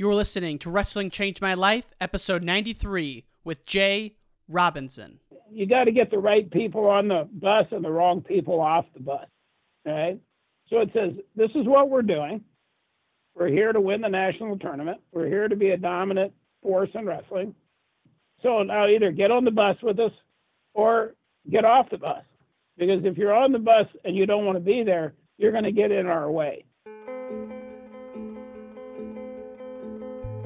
You're listening to Wrestling Changed My Life, episode 93, with J Robinson. You got to get the right people on the bus and the wrong people off the bus. Right? So it says, this is what we're doing. We're here to win the national tournament. We're here to be a dominant force in wrestling. So now either get on the bus with us or get off the bus. Because if you're on the bus and you don't want to be there, you're going to get in our way.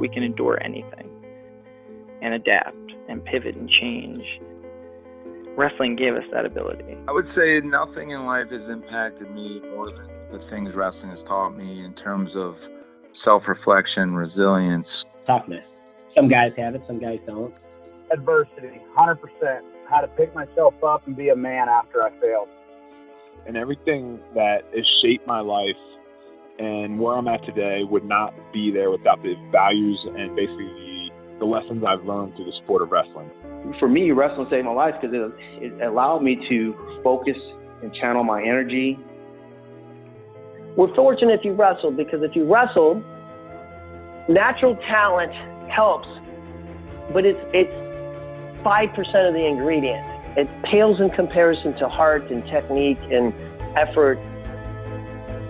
We can endure anything and adapt and pivot and change. Wrestling gave us that ability. I would say nothing in life has impacted me more than the things wrestling has taught me in terms of self reflection, resilience, toughness. Some guys have it, some guys don't. Adversity, 100%. How to pick myself up and be a man after I failed. And everything that has shaped my life and where I'm at today would not be there without the values and basically the, the lessons I've learned through the sport of wrestling. For me, wrestling saved my life because it, it allowed me to focus and channel my energy. We're fortunate if you wrestled because if you wrestled, natural talent helps, but it's it's five percent of the ingredient. It pales in comparison to heart and technique and effort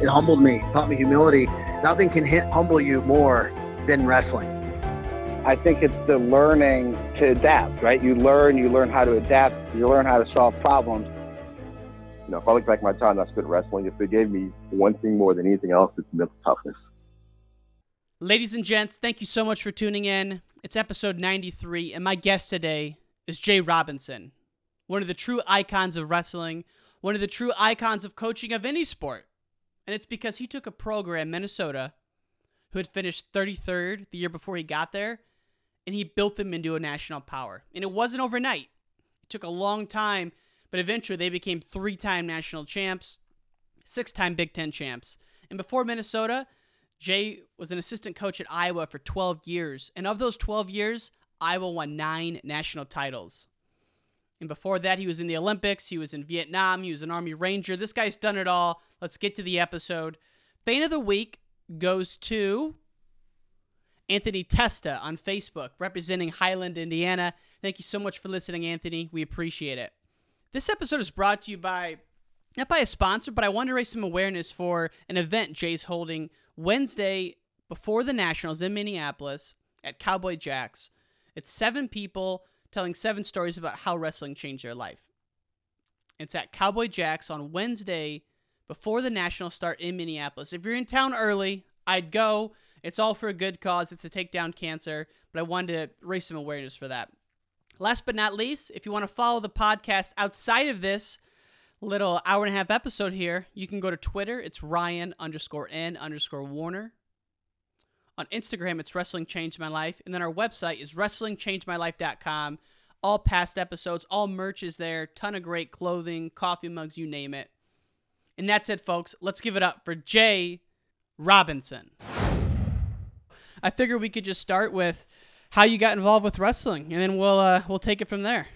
it humbled me, taught me humility. Nothing can hit, humble you more than wrestling. I think it's the learning to adapt, right? You learn, you learn how to adapt, you learn how to solve problems. You know, if I look back at my time I spent wrestling, if it gave me one thing more than anything else, it's mental toughness. Ladies and gents, thank you so much for tuning in. It's episode 93, and my guest today is J Robinson, one of the true icons of wrestling, one of the true icons of coaching of any sport. And it's because he took a program, Minnesota, who had finished 33rd the year before he got there, and he built them into a national power. And it wasn't overnight, it took a long time, but eventually they became three time national champs, six time Big Ten champs. And before Minnesota, J was an assistant coach at Iowa for 12 years. And of those 12 years, Iowa won nine national titles. And before that, he was in the Olympics. He was in Vietnam. He was an Army Ranger. This guy's done it all. Let's get to the episode. Fan of the week goes to Anthony Testa on Facebook, representing Highland, Indiana. Thank you so much for listening, Anthony. We appreciate it. This episode is brought to you by, not by a sponsor, but I want to raise some awareness for an event J's holding Wednesday before the Nationals in Minneapolis at Cowboy Jacks. It's seven people telling seven stories about how wrestling changed their life. It's at Cowboy Jacks on Wednesday before the national start in Minneapolis. If you're in town early, I'd go. It's all for a good cause. It's to take down cancer, but I wanted to raise some awareness for that. Last but not least, if you want to follow the podcast outside of this little hour and a half episode here, you can go to Twitter. It's Ryan underscore N underscore Warner. On Instagram, it's Wrestling Changed My Life. And then our website is WrestlingChangedMyLife.com. All past episodes, all merch is there. Ton of great clothing, coffee mugs, you name it. And that's it, folks. Let's give it up for J Robinson. I figure we could just start with how you got involved with wrestling, and then we'll uh, we'll take it from there.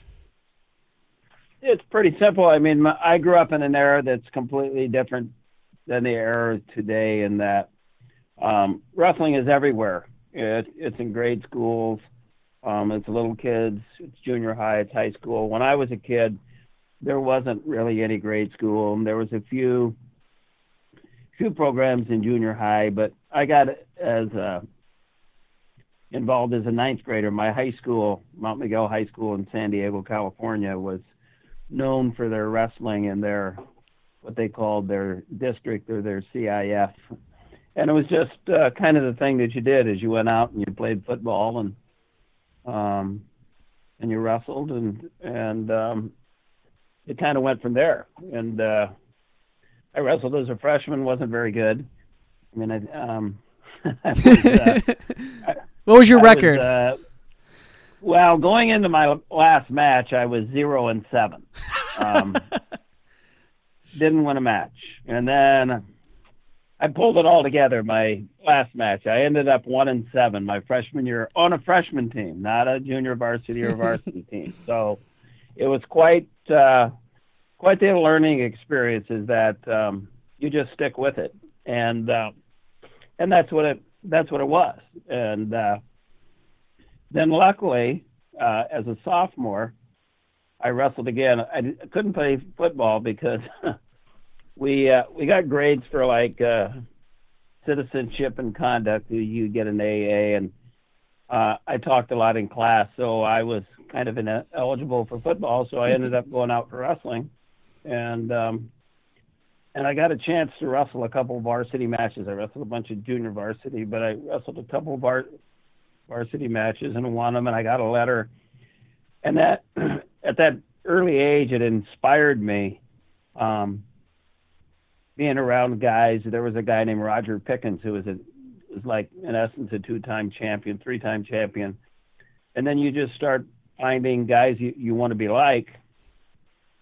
It's pretty simple. I mean, my, I grew up in an era that's completely different than the era today, in that um, wrestling is everywhere. It, it's in grade schools. Um, it's little kids. It's junior high. It's high school. When I was a kid, there wasn't really any grade school. There was a few few programs in junior high, but I got as uh, involved as a ninth grader. My high school, Mount Miguel High School in San Diego, California, was known for their wrestling and their what they called their district or their CIF and it was just uh, kind of the thing that you did as you went out and you played football and um, and you wrestled and and um, it kind of went from there. And uh, I wrestled as a freshman, wasn't very good. I mean, I, um, I was, uh, what was your I record? Was, uh, well, going into my last match, I was zero and seven. Um, didn't win a match, and then I pulled it all together my last match. I ended up one and seven my freshman year on a freshman team, not a junior varsity or varsity team. So it was quite uh, quite the learning experience. Is that um, you just stick with it, and uh, and that's what it that's what it was. And uh, then luckily, uh, as a sophomore, I wrestled again. I couldn't play football because we uh, we got grades for like uh, citizenship and conduct. You, get an AA, and uh, I talked a lot in class, so I was kind of ineligible for football. So I ended up going out for wrestling, and um, and I got a chance to wrestle a couple varsity matches. I wrestled a bunch of junior varsity, but I wrestled a couple var- varsity matches and won them, and I got a letter. And that at that early age, it inspired me. Um, being around guys, there was a guy named Roger Pickens who was a was like in essence a two-time champion, three-time champion, and then you just start finding guys you, you want to be like,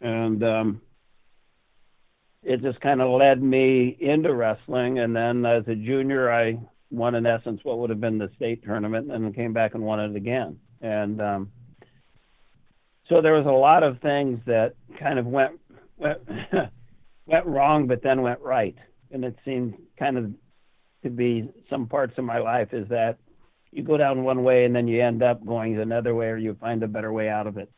and um, it just kind of led me into wrestling. And then as a junior, I won in essence what would have been the state tournament, and then came back and won it again. And um, so there was a lot of things that kind of went went, went wrong, but then went right. And it seemed kind of to be some parts of my life is that you go down one way and then you end up going another way, or you find a better way out of it.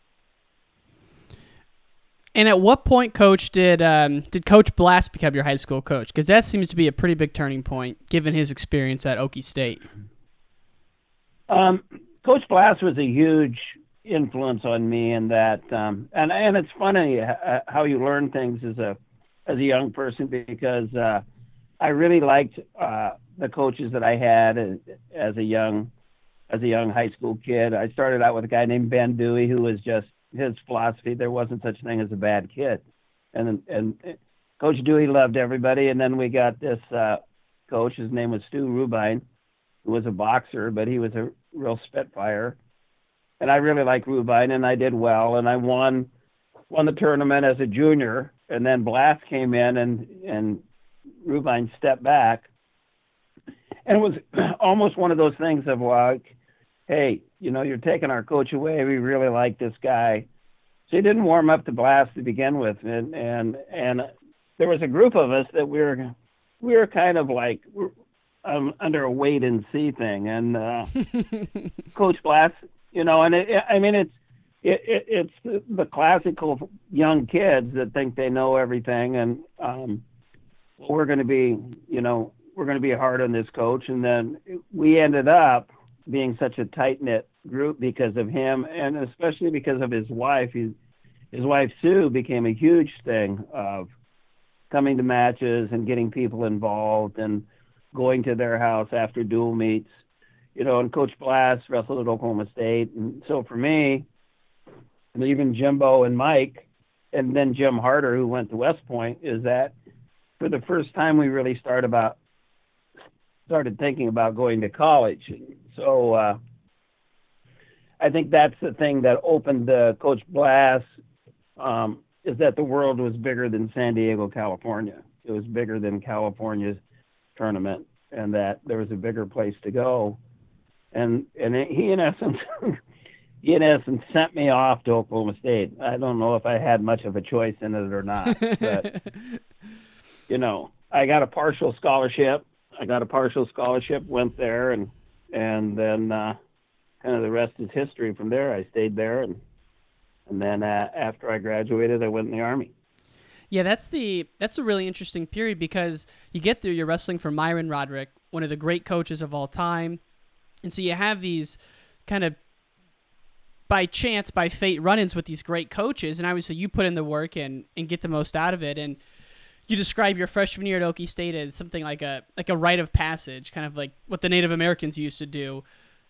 And at what point, Coach, did um, did Coach Blast become your high school coach? Because that seems to be a pretty big turning point, given his experience at Okie State. Um, Coach Blast was a huge influence on me in that, um, and and it's funny how you learn things as a as a young person because uh, I really liked uh, the coaches that I had as, a young as a young high school kid. I started out with a guy named Ben Dewey who was just his philosophy there wasn't such a thing as a bad kid, and and Coach Dewey loved everybody. And then we got this uh, coach. His name was Stu Rubine, who was a boxer, but he was a real spitfire. And I really liked Rubine, and I did well, and I won won the tournament as a junior. And then Blast came in, and and Rubine stepped back, and it was almost one of those things of like, hey, you know, you're taking our coach away. We really like this guy. So he didn't warm up to Blast to begin with, and and and there was a group of us that we were we were kind of like um, under a wait and see thing, and uh, Coach Blast, you know, and it, I mean it's it, it, it's the classical young kids that think they know everything, and um, we're going to be, you know, we're going to be hard on this coach, and then we ended up being such a tight knit group because of him, and especially because of his wife. He, his wife Sue became a huge thing of coming to matches and getting people involved and going to their house after dual meets. You know, and Coach Blast wrestled at Oklahoma State, and so for me, and even Jimbo and Mike, and then Jim Harder, who went to West Point, is that for the first time we really started about started thinking about going to college. So uh, I think that's the thing that opened uh, Coach Blast um, is that the world was bigger than San Diego, California. It was bigger than California's tournament, and that there was a bigger place to go. And and he in essence. he in essence sent me off to Oklahoma State. I don't know if I had much of a choice in it or not, but you know, I got a partial scholarship. I got a partial scholarship, went there, and and then uh, kind of the rest is history. From there, I stayed there, and and then uh, after I graduated, I went in the army. Yeah, that's the that's a really interesting period because you get there, you're wrestling for Myron Roderick, one of the great coaches of all time, and so you have these kind of by chance, by fate, run-ins with these great coaches, and obviously you put in the work and and get the most out of it, and you describe your freshman year at Okie State as something like a like a rite of passage, kind of like what the Native Americans used to do.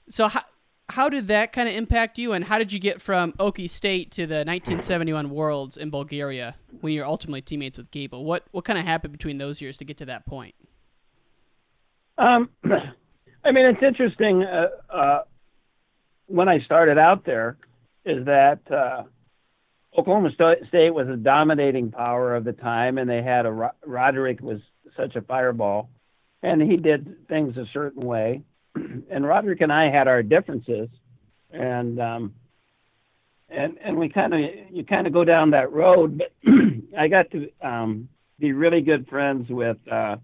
So how how did that kind of impact you, and how did you get from Okie State to the 1971 Worlds in Bulgaria when you're ultimately teammates with Gable? What what kind of happened between those years to get to that point? Um, I mean, it's interesting. Uh, uh, when I started out there, is that uh, Oklahoma State was a dominating power of the time, and they had a Roderick was such a fireball, and he did things a certain way, and Roderick and I had our differences, and um, and and we kind of you kind of go down that road. But I got to um, be really good friends with uh,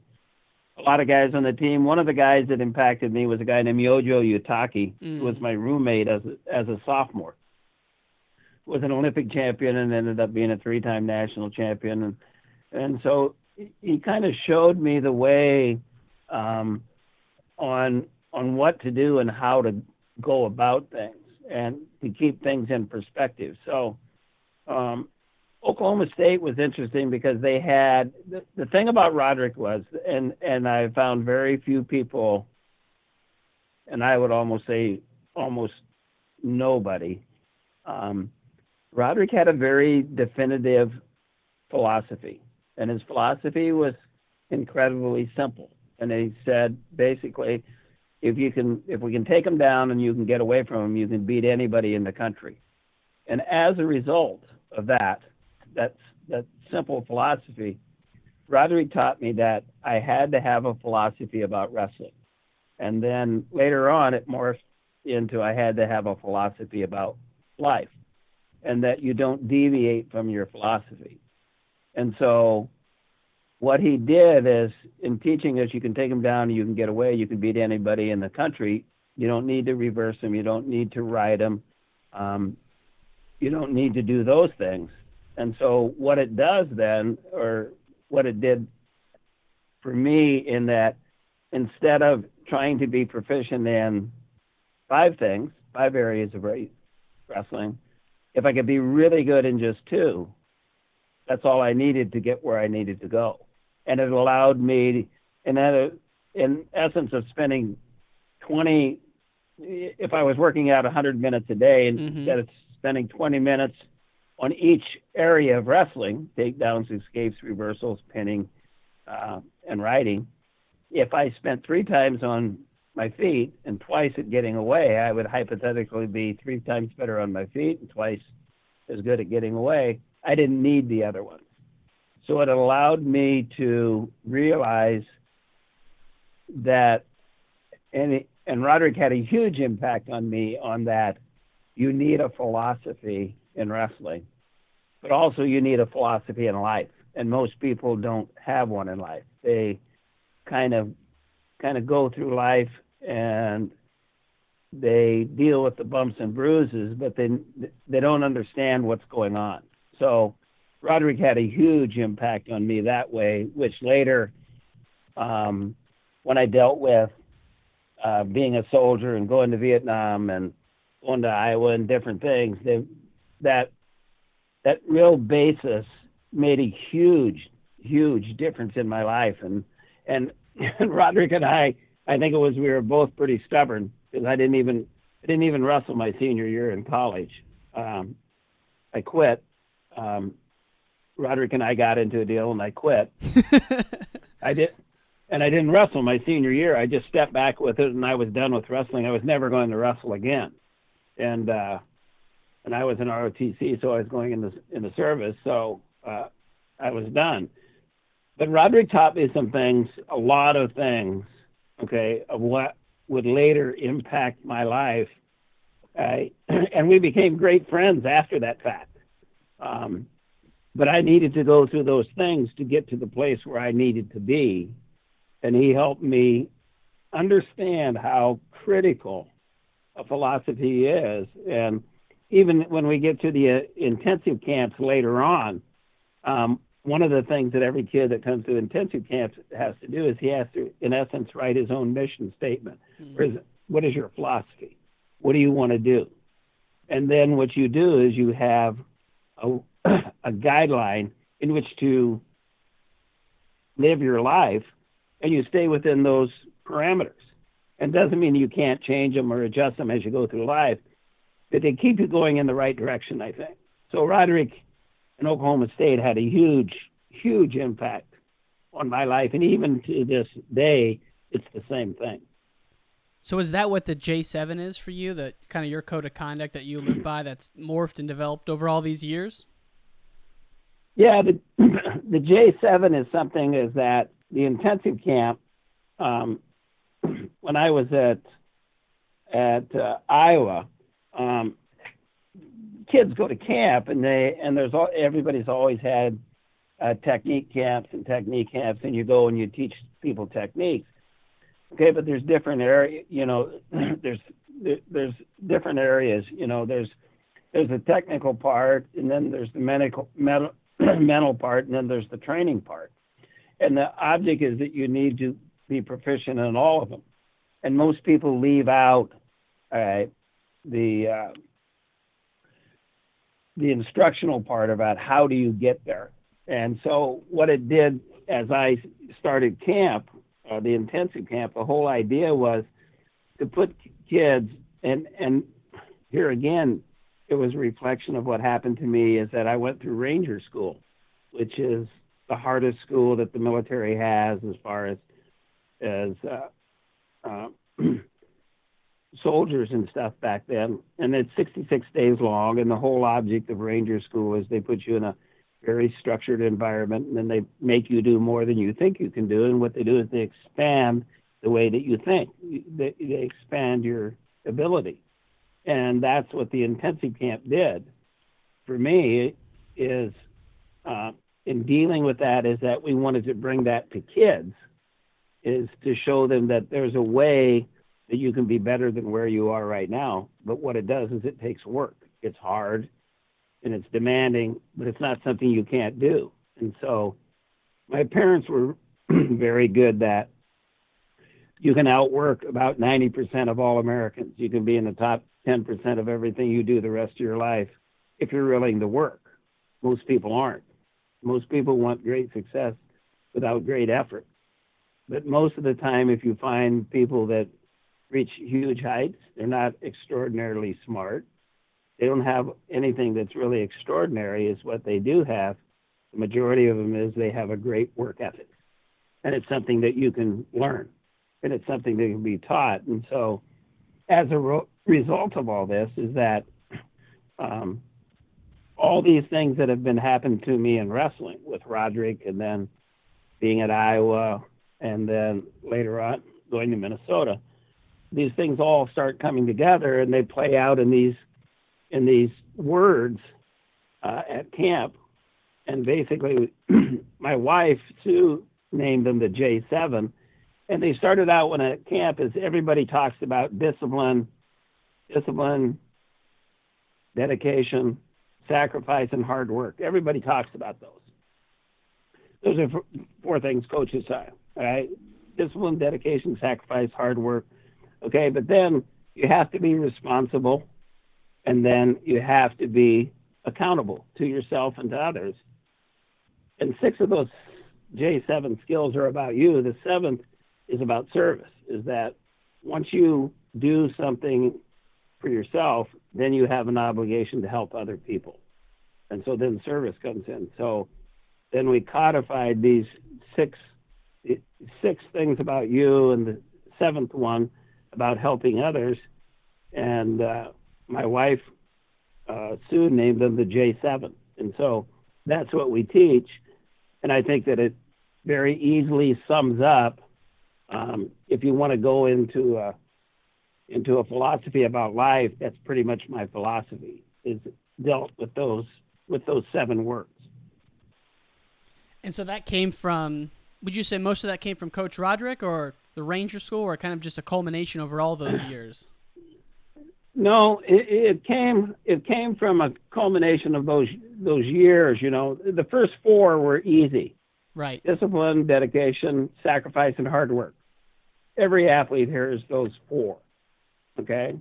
a lot of guys on the team. One of the guys that impacted me was a guy named Yojo Uetake, Mm. who was my roommate as a, as a sophomore. Was an Olympic champion and ended up being a three-time national champion, and and so he- he kind of showed me the way um, on on what to do and how to go about things and to keep things in perspective. So um, Oklahoma State was interesting because they had the, the thing about Roderick was, and and I found very few people, and I would almost say almost nobody. Um, Roderick had a very definitive philosophy, and his philosophy was incredibly simple. And he said basically, if you can, if we can take them down and you can get away from them, you can beat anybody in the country. And as a result of that, that that simple philosophy, Roderick taught me that I had to have a philosophy about wrestling. And then later on, it morphed into I had to have a philosophy about life, and that you don't deviate from your philosophy. And so, what he did is in teaching us, you can take them down, you can get away, you can beat anybody in the country. You don't need to reverse them, you don't need to ride them, um, you don't need to do those things. And so, what it does then, or what it did for me, in that instead of trying to be proficient in five things, five areas of wrestling, if I could be really good in just two, that's all I needed to get where I needed to go. And it allowed me, in, that, in essence, of spending 20, if I was working out 100 minutes a day, Mhm. instead of spending 20 minutes on each area of wrestling, takedowns, escapes, reversals, pinning, uh, and riding, if I spent three times on my feet and twice at getting away, I would hypothetically be three times better on my feet and twice as good at getting away. I didn't need the other one. So it allowed me to realize that, and, it, and Roderick had a huge impact on me on that. You need a philosophy in wrestling, but also you need a philosophy in life. And most people don't have one in life. They kind of kind of go through life and they deal with the bumps and bruises, but they they don't understand what's going on. So Roderick had a huge impact on me that way, which later, um, when I dealt with uh, being a soldier and going to Vietnam and going to Iowa and different things, they, that that real basis made a huge, huge difference in my life. And and, and Roderick and I, I think it was we were both pretty stubborn because I didn't even I didn't even wrestle my senior year in college. Um, I quit. Um, Roderick and I got into a deal, and I quit. I did, and I didn't wrestle my senior year. I just stepped back with it, and I was done with wrestling. I was never going to wrestle again, and uh, and I was in ROTC, so I was going in the in the service. So uh, I was done. But Roderick taught me some things, a lot of things, okay, of what would later impact my life. I, and we became great friends after that fact. Um, but I needed to go through those things to get to the place where I needed to be. And he helped me understand how critical a philosophy is. And even when we get to the uh, intensive camps later on, um, one of the things that every kid that comes to intensive camps has to do is he has to, in essence, write his own mission statement. Mm-hmm. What is your philosophy? What do you want to do? And then what you do is you have a, a guideline in which to live your life, and you stay within those parameters. And doesn't mean you can't change them or adjust them as you go through life, but they keep you going in the right direction, I think. So Roderick in Oklahoma State had a huge, huge impact on my life, and even to this day, it's the same thing. So is that what the J7 is for you? That kind of your code of conduct that you live by that's morphed and developed over all these years? Yeah, the the J7 is something is that the intensive camp um, when I was at at uh, Iowa, um, kids go to camp and they and there's all, everybody's always had uh, technique camps and technique camps, and you go and you teach people techniques. Okay, but there's different area. You know, there's there's different areas. You know, there's there's the technical part, and then there's the medical mental part, and then there's the training part. And the object is that you need to be proficient in all of them. And most people leave out, all right, the uh, the instructional part about how do you get there. And so what it did as I started camp, uh, the intensive camp, the whole idea was to put kids and and here again, it was a reflection of what happened to me is that I went through Ranger School, which is the hardest school that the military has as far as as uh, uh, soldiers and stuff back then. And it's 66 days long, and the whole object of Ranger School is they put you in a very structured environment, and then they make you do more than you think you can do. And what they do is they expand the way that you think. They, they expand your ability, and that's what the intensive camp did. For me, is uh, in dealing with that is that we wanted to bring that to kids, is to show them that there's a way that you can be better than where you are right now. But what it does is it takes work. It's hard and it's demanding, but it's not something you can't do. And so my parents were very good that you can outwork about 90% of all Americans. You can be in the top 10% of everything you do the rest of your life if you're willing to work. Most people aren't. Most people want great success without great effort. But most of the time, if you find people that reach huge heights. They're not extraordinarily smart. They don't have anything that's really extraordinary, is what they do have. The majority of them is they have a great work ethic. And it's something that you can learn, and it's something that can be taught. And so, as a result of all this, is that um, all these things that have been happening to me in wrestling with Roderick and then being at Iowa and then later on going to Minnesota these things all start coming together and they play out in these in these words uh, at camp. And basically, my wife Sue named them the J7, and they started out when at camp is everybody talks about discipline, discipline, dedication, sacrifice, and hard work. Everybody talks about those. Those are four things coaches say. Right, discipline, dedication, sacrifice, hard work Okay, but then you have to be responsible and then you have to be accountable to yourself and to others. And six of those J7 skills are about you. The seventh is about service, is that once you do something for yourself, then you have an obligation to help other people. And so then service comes in. So then we codified these six six things about you and the seventh one about helping others. And uh, my wife, uh, Sue, named them the J7. And so that's what we teach. And I think that it very easily sums up um, if you want to go into a, into a philosophy about life, that's pretty much my philosophy is dealt with those with those seven words. And so that came from would you say most of that came from Coach Roderick or the Ranger School, or kind of just a culmination over all those years? No, it, it came it came from a culmination of those those years. You know, the first four were easy. Right. Discipline, dedication, sacrifice, and hard work. Every athlete hears those four. Okay.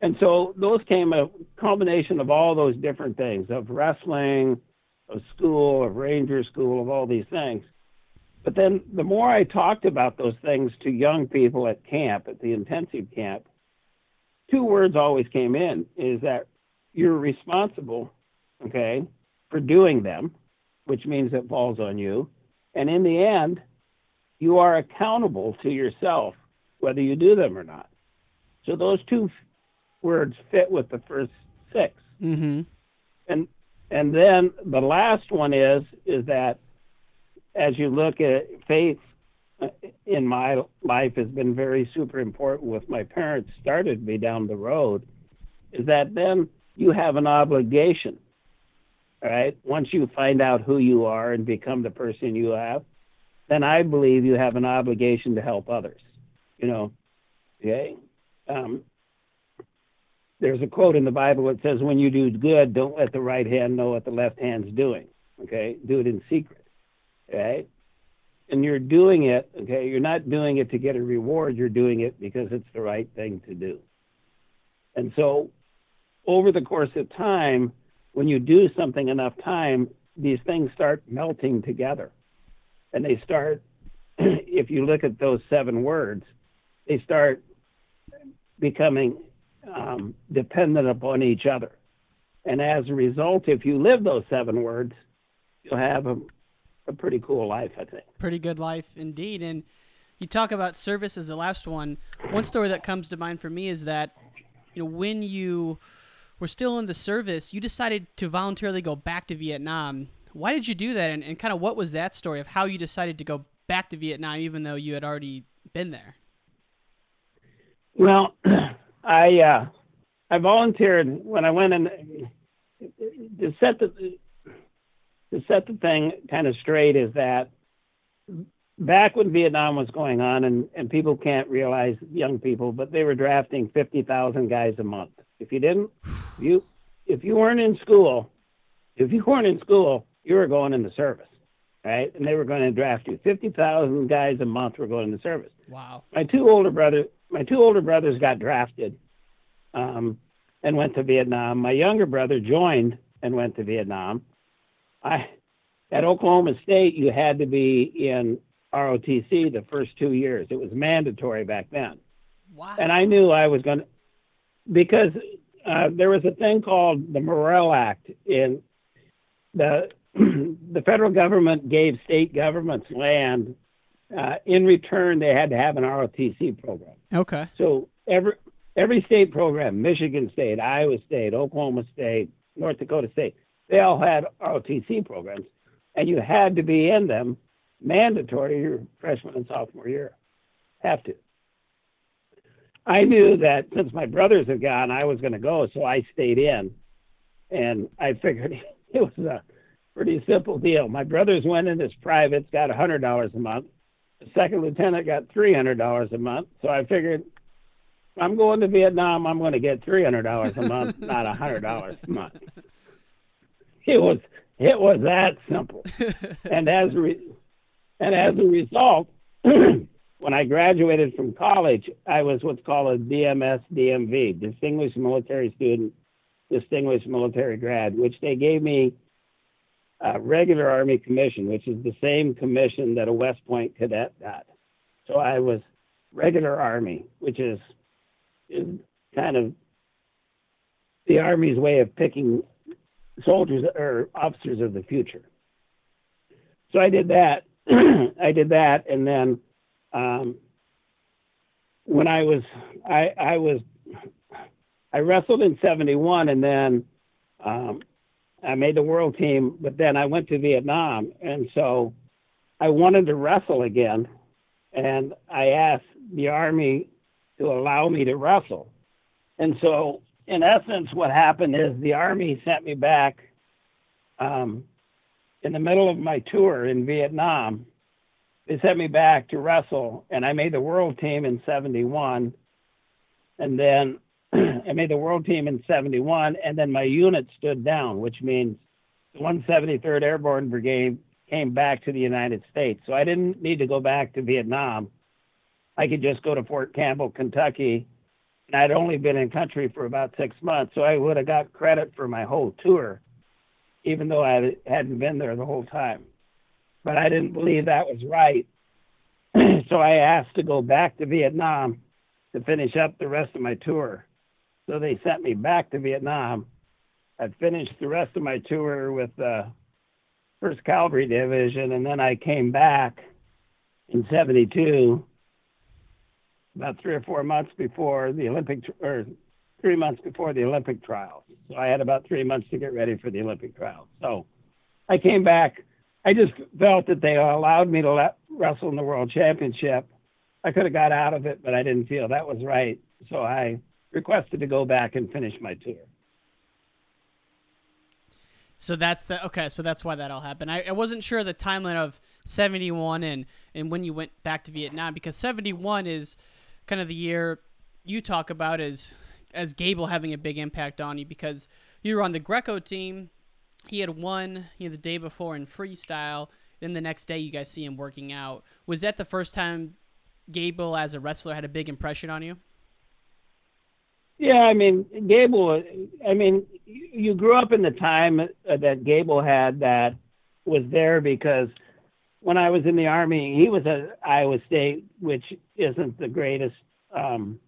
And so those came a combination of all those different things of wrestling, of school, of ranger school, of all these things. But then the more I talked about those things to young people at camp, at the intensive camp, two words always came in is that you're responsible, okay, for doing them, which means it falls on you. And in the end, you are accountable to yourself whether you do them or not. So those two words fit with the first 6 mm-hmm. And and then the last one is is that as you look at faith uh, in my life has been very super important with my parents started me down the road is that then you have an obligation right, once you find out who you are and become the person you have, then I believe you have an obligation to help others. You know, okay? Um, there's a quote in the Bible that says, "When you do good, don't let the right hand know what the left hand's doing." Okay, do it in secret. Okay, and you're doing it. Okay, you're not doing it to get a reward. You're doing it because it's the right thing to do. And so, over the course of time, when you do something enough time, these things start melting together, and they start. if you look at those seven words, they start becoming um, dependent upon each other. And as a result, if you live those seven words, you'll have a, a pretty cool life, I think. Pretty good life indeed. And you talk about service as the last one. One story that comes to mind for me is that, you know, when you were still in the service, you decided to voluntarily go back to Vietnam. Why did you do that? And, and kind of what was that story of how you decided to go back to Vietnam even though you had already been there? Well, I uh, I volunteered when I went in to set the to set the thing kind of straight is that back when Vietnam was going on and and people can't realize young people, but they were drafting fifty thousand guys a month. If you didn't, you if you weren't in school, if you weren't in school, you were going in the service, right? And they were going to draft you. Fifty thousand guys a month were going in the service. Wow. My two older brothers, my two older brothers got drafted, um, and went to Vietnam. My younger brother joined and went to Vietnam. I at Oklahoma State, you had to be in ROTC the first two years. It was mandatory back then. Wow. And I knew I was going to, because uh, there was a thing called the Morrill Act in the the federal government gave state governments land. Uh, in return, they had to have an ROTC program. Okay. So every every state program, Michigan State, Iowa State, Oklahoma State, North Dakota State, they all had ROTC programs, and you had to be in them mandatory your freshman and sophomore year. Have to. I knew that since my brothers had gone, I was going to go, so I stayed in, and I figured it was a pretty simple deal. My brothers went in as privates, got a hundred dollars a month. The second lieutenant got three hundred dollars a month. So I figured I'm going to Vietnam. I'm going to get three hundred dollars a month, not a hundred dollars a month. It was it was that simple, and as a re- and as a result, when I graduated from college, I was what's called a DMS DMV, Distinguished Military Student, Distinguished Military Grad, which they gave me a regular Army commission, which is the same commission that a West Point cadet got. So I was regular Army, which is is kind of the Army's way of picking soldiers or officers of the future. So I did that. I did that, and then um, when I was I I was I wrestled in '71, and then um, I made the world team. But then I went to Vietnam, and so I wanted to wrestle again, and I asked the Army to allow me to wrestle. And so, in essence, what happened is the Army sent me back um, in the middle of my tour in Vietnam. They sent me back to wrestle, and I made the world team in 71. And then I made the world team in 71, and then my unit stood down, which means the 173rd Airborne Brigade came back to the United States. So I didn't need to go back to Vietnam. I could just go to Fort Campbell, Kentucky. And I'd only been in country for about six months, so I would have got credit for my whole tour, even though I hadn't been there the whole time. But I didn't believe that was right. so I asked to go back to Vietnam to finish up the rest of my tour. So they sent me back to Vietnam. I finished the rest of my tour with the First Cavalry Division, and then I came back in '72 about three or four months before the Olympic, or three months before the Olympic trials. So I had about three months to get ready for the Olympic trials. So I came back. I just felt that they allowed me to let, wrestle in the World Championship. I could have got out of it, but I didn't feel that was right. So I requested to go back and finish my tour. So that's the okay. So that's why that all happened. I, I wasn't sure the timeline of seventy one and and when you went back to Vietnam because seventy one is kind of the year you talk about as as Gable having a big impact on you because you were on the Greco team. He had won you know the day before in freestyle. Then the next day you guys see him working out. Was that the first time Gable as a wrestler had a big impression on you? Yeah, I mean, Gable. I mean, you grew up in the time that Gable had that was there because when I was in the army, he was at Iowa State, which isn't the greatest. Um,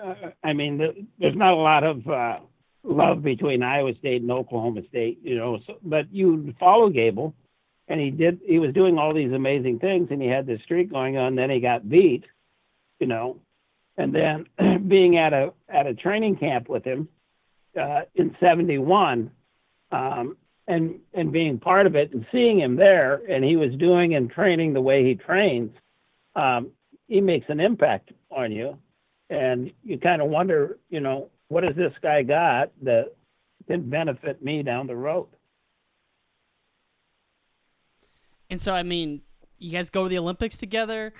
uh, I mean, the, there's not a lot of uh, love between Iowa State and Oklahoma State, you know. So, but you follow Gable, and he did. He was doing all these amazing things, and he had this streak going on. Then he got beat, you know, and then being at a at a training camp with him uh, in '71, um, and and being part of it and seeing him there, and he was doing and training the way he trains, um, he makes an impact on you, and you kind of wonder, you know, what has this guy got that can benefit me down the road? And so, I mean, you guys go to the Olympics together.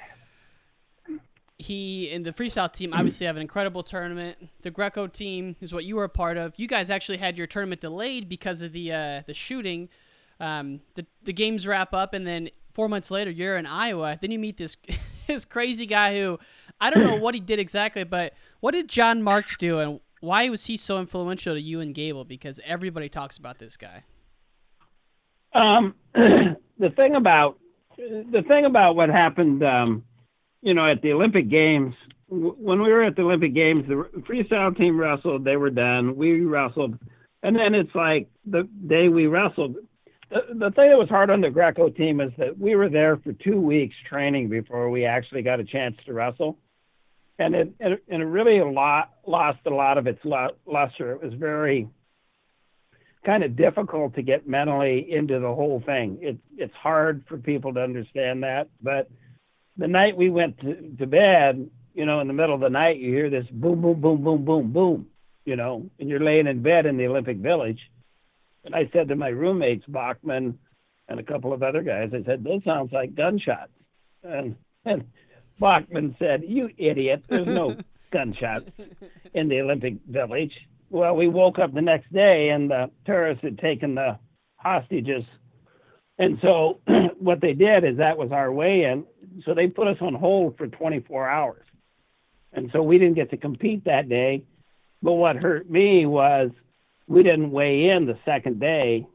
He and the freestyle team obviously have an incredible tournament. The Greco team is what you were a part of. You guys actually had your tournament delayed because of the uh, the shooting. Um, the the games wrap up, and then four months later, you're in Iowa. Then you meet this this crazy guy who I don't know what he did exactly, but what did John Marks do, and why was he so influential to you and Gable? Because everybody talks about this guy. Um, the thing about the thing about what happened, um, you know, at the Olympic Games, when we were at the Olympic Games, the freestyle team wrestled. They were done. We wrestled, and then it's like the day we wrestled. The, the thing that was hard on the Greco team is that we were there for two weeks training before we actually got a chance to wrestle, and it and it really a lot lost a lot of its luster. It was very kind of difficult to get mentally into the whole thing. It, it's hard for people to understand that. But the night we went to, to bed, you know, in the middle of the night, you hear this boom, boom, boom, boom, boom, boom, you know, and you're laying in bed in the Olympic Village. And I said to my roommates, Bachman and a couple of other guys, I said, those sounds like gunshots. And, and Bachman said, you idiot, there's no gunshots in the Olympic Village well, we woke up the next day and the terrorists had taken the hostages. And so what they did is that was our way in. So they put us on hold for 24 hours. And so we didn't get to compete that day. But what hurt me was we didn't weigh in the second day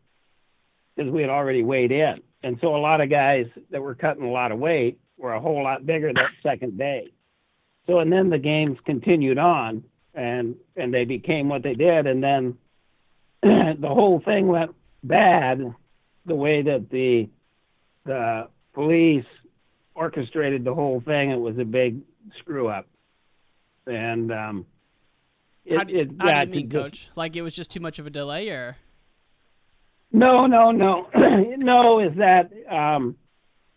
because we had already weighed in. And so a lot of guys that were cutting a lot of weight were a whole lot bigger that second day. So, and then the games continued on and and they became what they did and then the whole thing went bad the way that the the police orchestrated the whole thing it was a big screw up. And um it, how, do, it how do you mean coach? Like it was just too much of a delay or? No no no. No is that um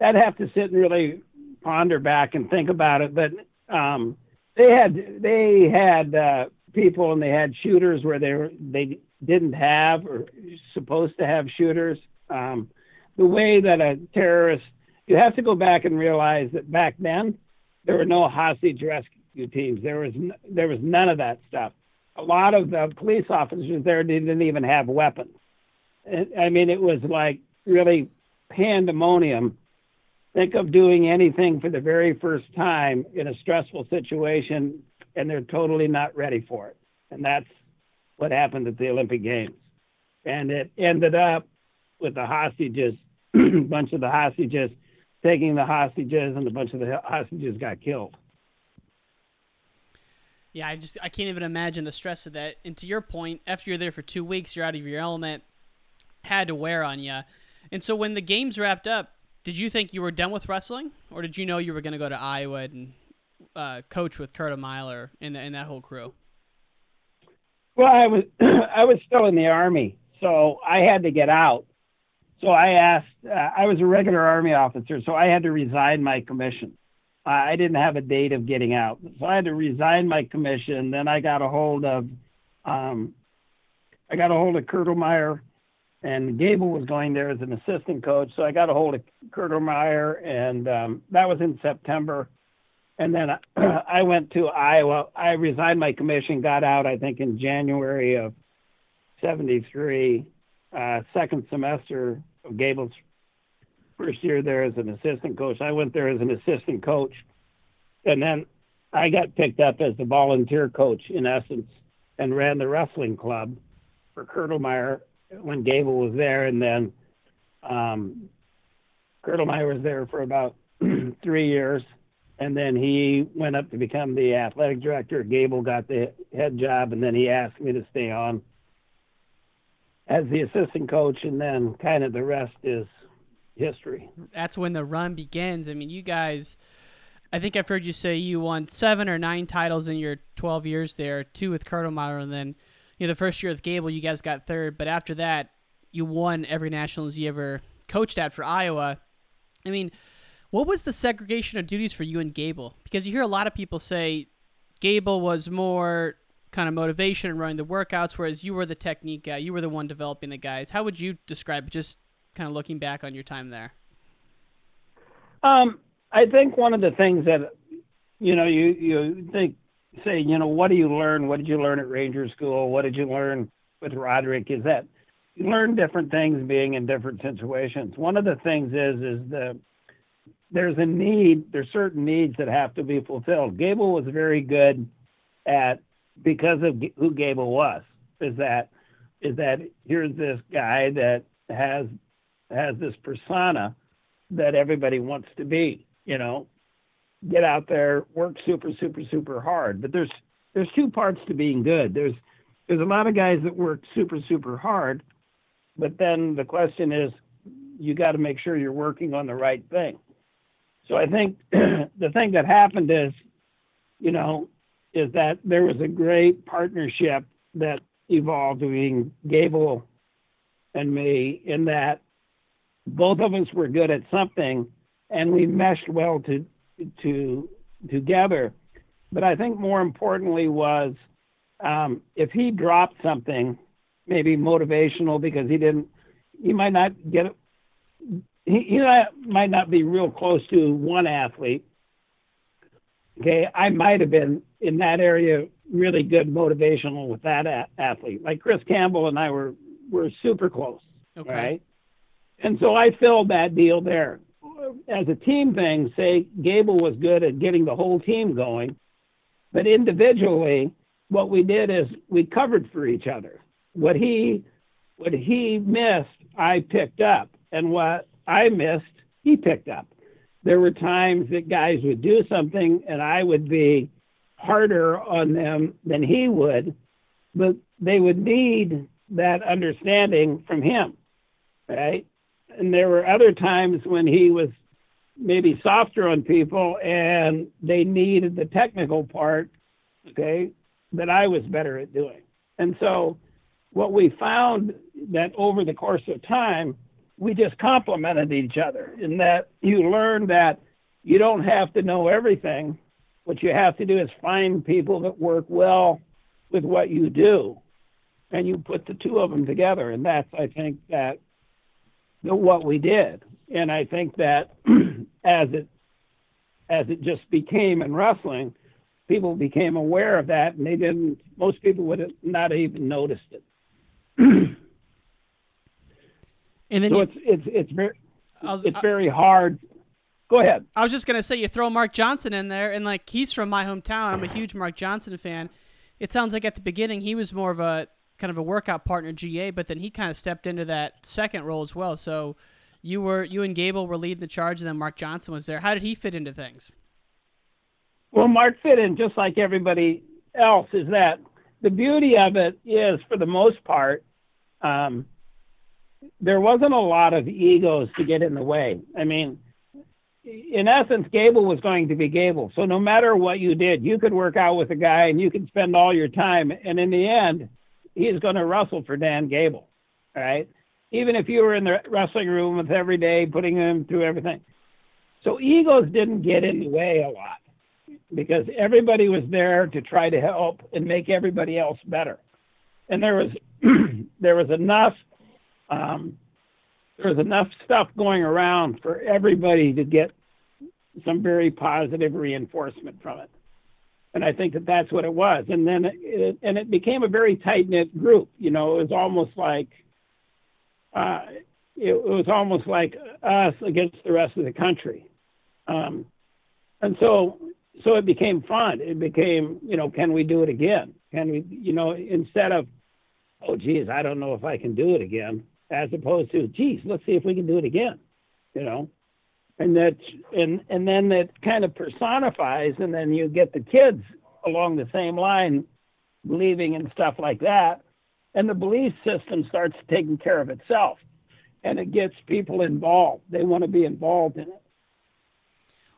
i'd have to sit and really ponder back and think about it but um they had they had uh, people and they had shooters where they were they didn't have or supposed to have shooters. Um, the way that a terrorist, you have to go back and realize that back then there were no hostage rescue teams. There was n- there was none of that stuff. A lot of the police officers there didn't even have weapons. I mean, it was like really pandemonium think of doing anything for the very first time in a stressful situation and they're totally not ready for it. And that's what happened at the Olympic Games. And it ended up with the hostages, a bunch of the hostages taking the hostages, and a bunch of the hostages got killed. Yeah, I just I can't even imagine the stress of that. And to your point, after you're there for two weeks, you're out of your element, had to wear on you. And so when the games wrapped up, did you think you were done with wrestling, or did you know you were going to go to Iowa and uh, coach with Kurdelmeier and, and that whole crew? Well, I was I was still in the army, so I had to get out. So I asked. Uh, I was a regular army officer, so I had to resign my commission. I didn't have a date of getting out, so I had to resign my commission. Then I got a hold of. Um, I got a hold of Kurdelmeier, and Gable was going there as an assistant coach. So I got a hold of Kurdelmeier, and um, that was in September. And then I, I went to Iowa. I resigned my commission, got out, I think, in January of 73, uh, second semester Gable's first year there as an assistant coach. I went there as an assistant coach. And then I got picked up as the volunteer coach, in essence, and ran the wrestling club for Kurdelmeier when Gable was there. And then um, Kurdelmeier was there for about three years. And then he went up to become the athletic director. Gable got the head job, and then he asked me to stay on as the assistant coach. And then kind of the rest is history. That's when the run begins. I mean, you guys. I think I've heard you say you won seven or nine titles in your 12 years there, two with Kurdelmeier, and then you know the first year with Gable, you guys got third. But after that, you won every nationals you ever coached at for Iowa. I mean, what was the segregation of duties for you and Gable? Because you hear a lot of people say Gable was more kind of motivation and running the workouts, whereas you were the technique guy. You were the one developing the guys. How would you describe just kind of looking back on your time there? Um, I think one of the things that you know you you think say you know what do you learn? What did you learn at Ranger School? What did you learn with Roderick? Is that you learn different things being in different situations. One of the things is is the there's a need. There's certain needs that have to be fulfilled. Gable was very good at because of who Gable was. Is that is that here's this guy that has has this persona that everybody wants to be you know, get out there, work super, super, super hard. But there's there's two parts to being good. There's there's a lot of guys that work super, super hard, but then the question is, you got to make sure you're working on the right thing. So I think the thing that happened is, you know, is that there was a great partnership that evolved between Gable and me in that both of us were good at something and we meshed well to to together. But I think more importantly was um, if he dropped something, maybe motivational because he didn't, he might not get it. He, he might not be real close to one athlete. Okay, I might have been in that area really good motivational with that a- athlete. Like Chris Campbell and I were were super close. Okay. Right. And so I filled that deal there as a team thing, say Gable was good at getting the whole team going, but individually, what we did is we covered for each other. What he what he missed, I picked up, and what I missed, he picked up. There were times that guys would do something, and I would be harder on them than he would, but they would need that understanding from him, right? and there were other times when he was maybe softer on people and they needed the technical part, okay, that I was better at doing. And so what we found that over the course of time, we just complemented each other in that you learn that you don't have to know everything. What you have to do is find people that work well with what you do. And you put the two of them together. And that's, I think, that what we did. And I think that as it as it just became in wrestling, people became aware of that, and they didn't. Most people would have not even noticed it. and then so you, it's it's it's very was, it's very hard. Go ahead. I was just gonna say you throw Mark Johnson in there, and like he's from my hometown. I'm a huge Mark Johnson fan. It sounds like at the beginning he was more of a kind of a workout partner GA, but then he kind of stepped into that second role as well. So you were you and Gable were leading the charge, and then Mark Johnson was there. How did he fit into things? Well, Mark fit in just like everybody else. Is that the beauty of it is, for the most part, um, there wasn't a lot of egos to get in the way. I mean, in essence, Gable was going to be Gable. So no matter what you did, you could work out with a guy and you could spend all your time. And in the end, he's going to wrestle for Dan Gable, right? Even if you were in the wrestling room with every day, putting him through everything. So egos didn't get in the way a lot because everybody was there to try to help and make everybody else better. and there was there was enough um, there was enough stuff going around for everybody to get some very positive reinforcement from it. And I think that that's what it was. And then it, and it became a very tight knit group. You know, it was almost like uh, it, it was almost like us against the rest of the country. Um, and so so it became fun. It became, you know, can we do it again? Can we, you know, instead of, oh, geez, I don't know if I can do it again, as opposed to, geez, let's see if we can do it again, you know, and that, and and then that kind of personifies, and then you get the kids along the same line, believing in stuff like that, and the belief system starts taking care of itself, and it gets people involved. They want to be involved in it.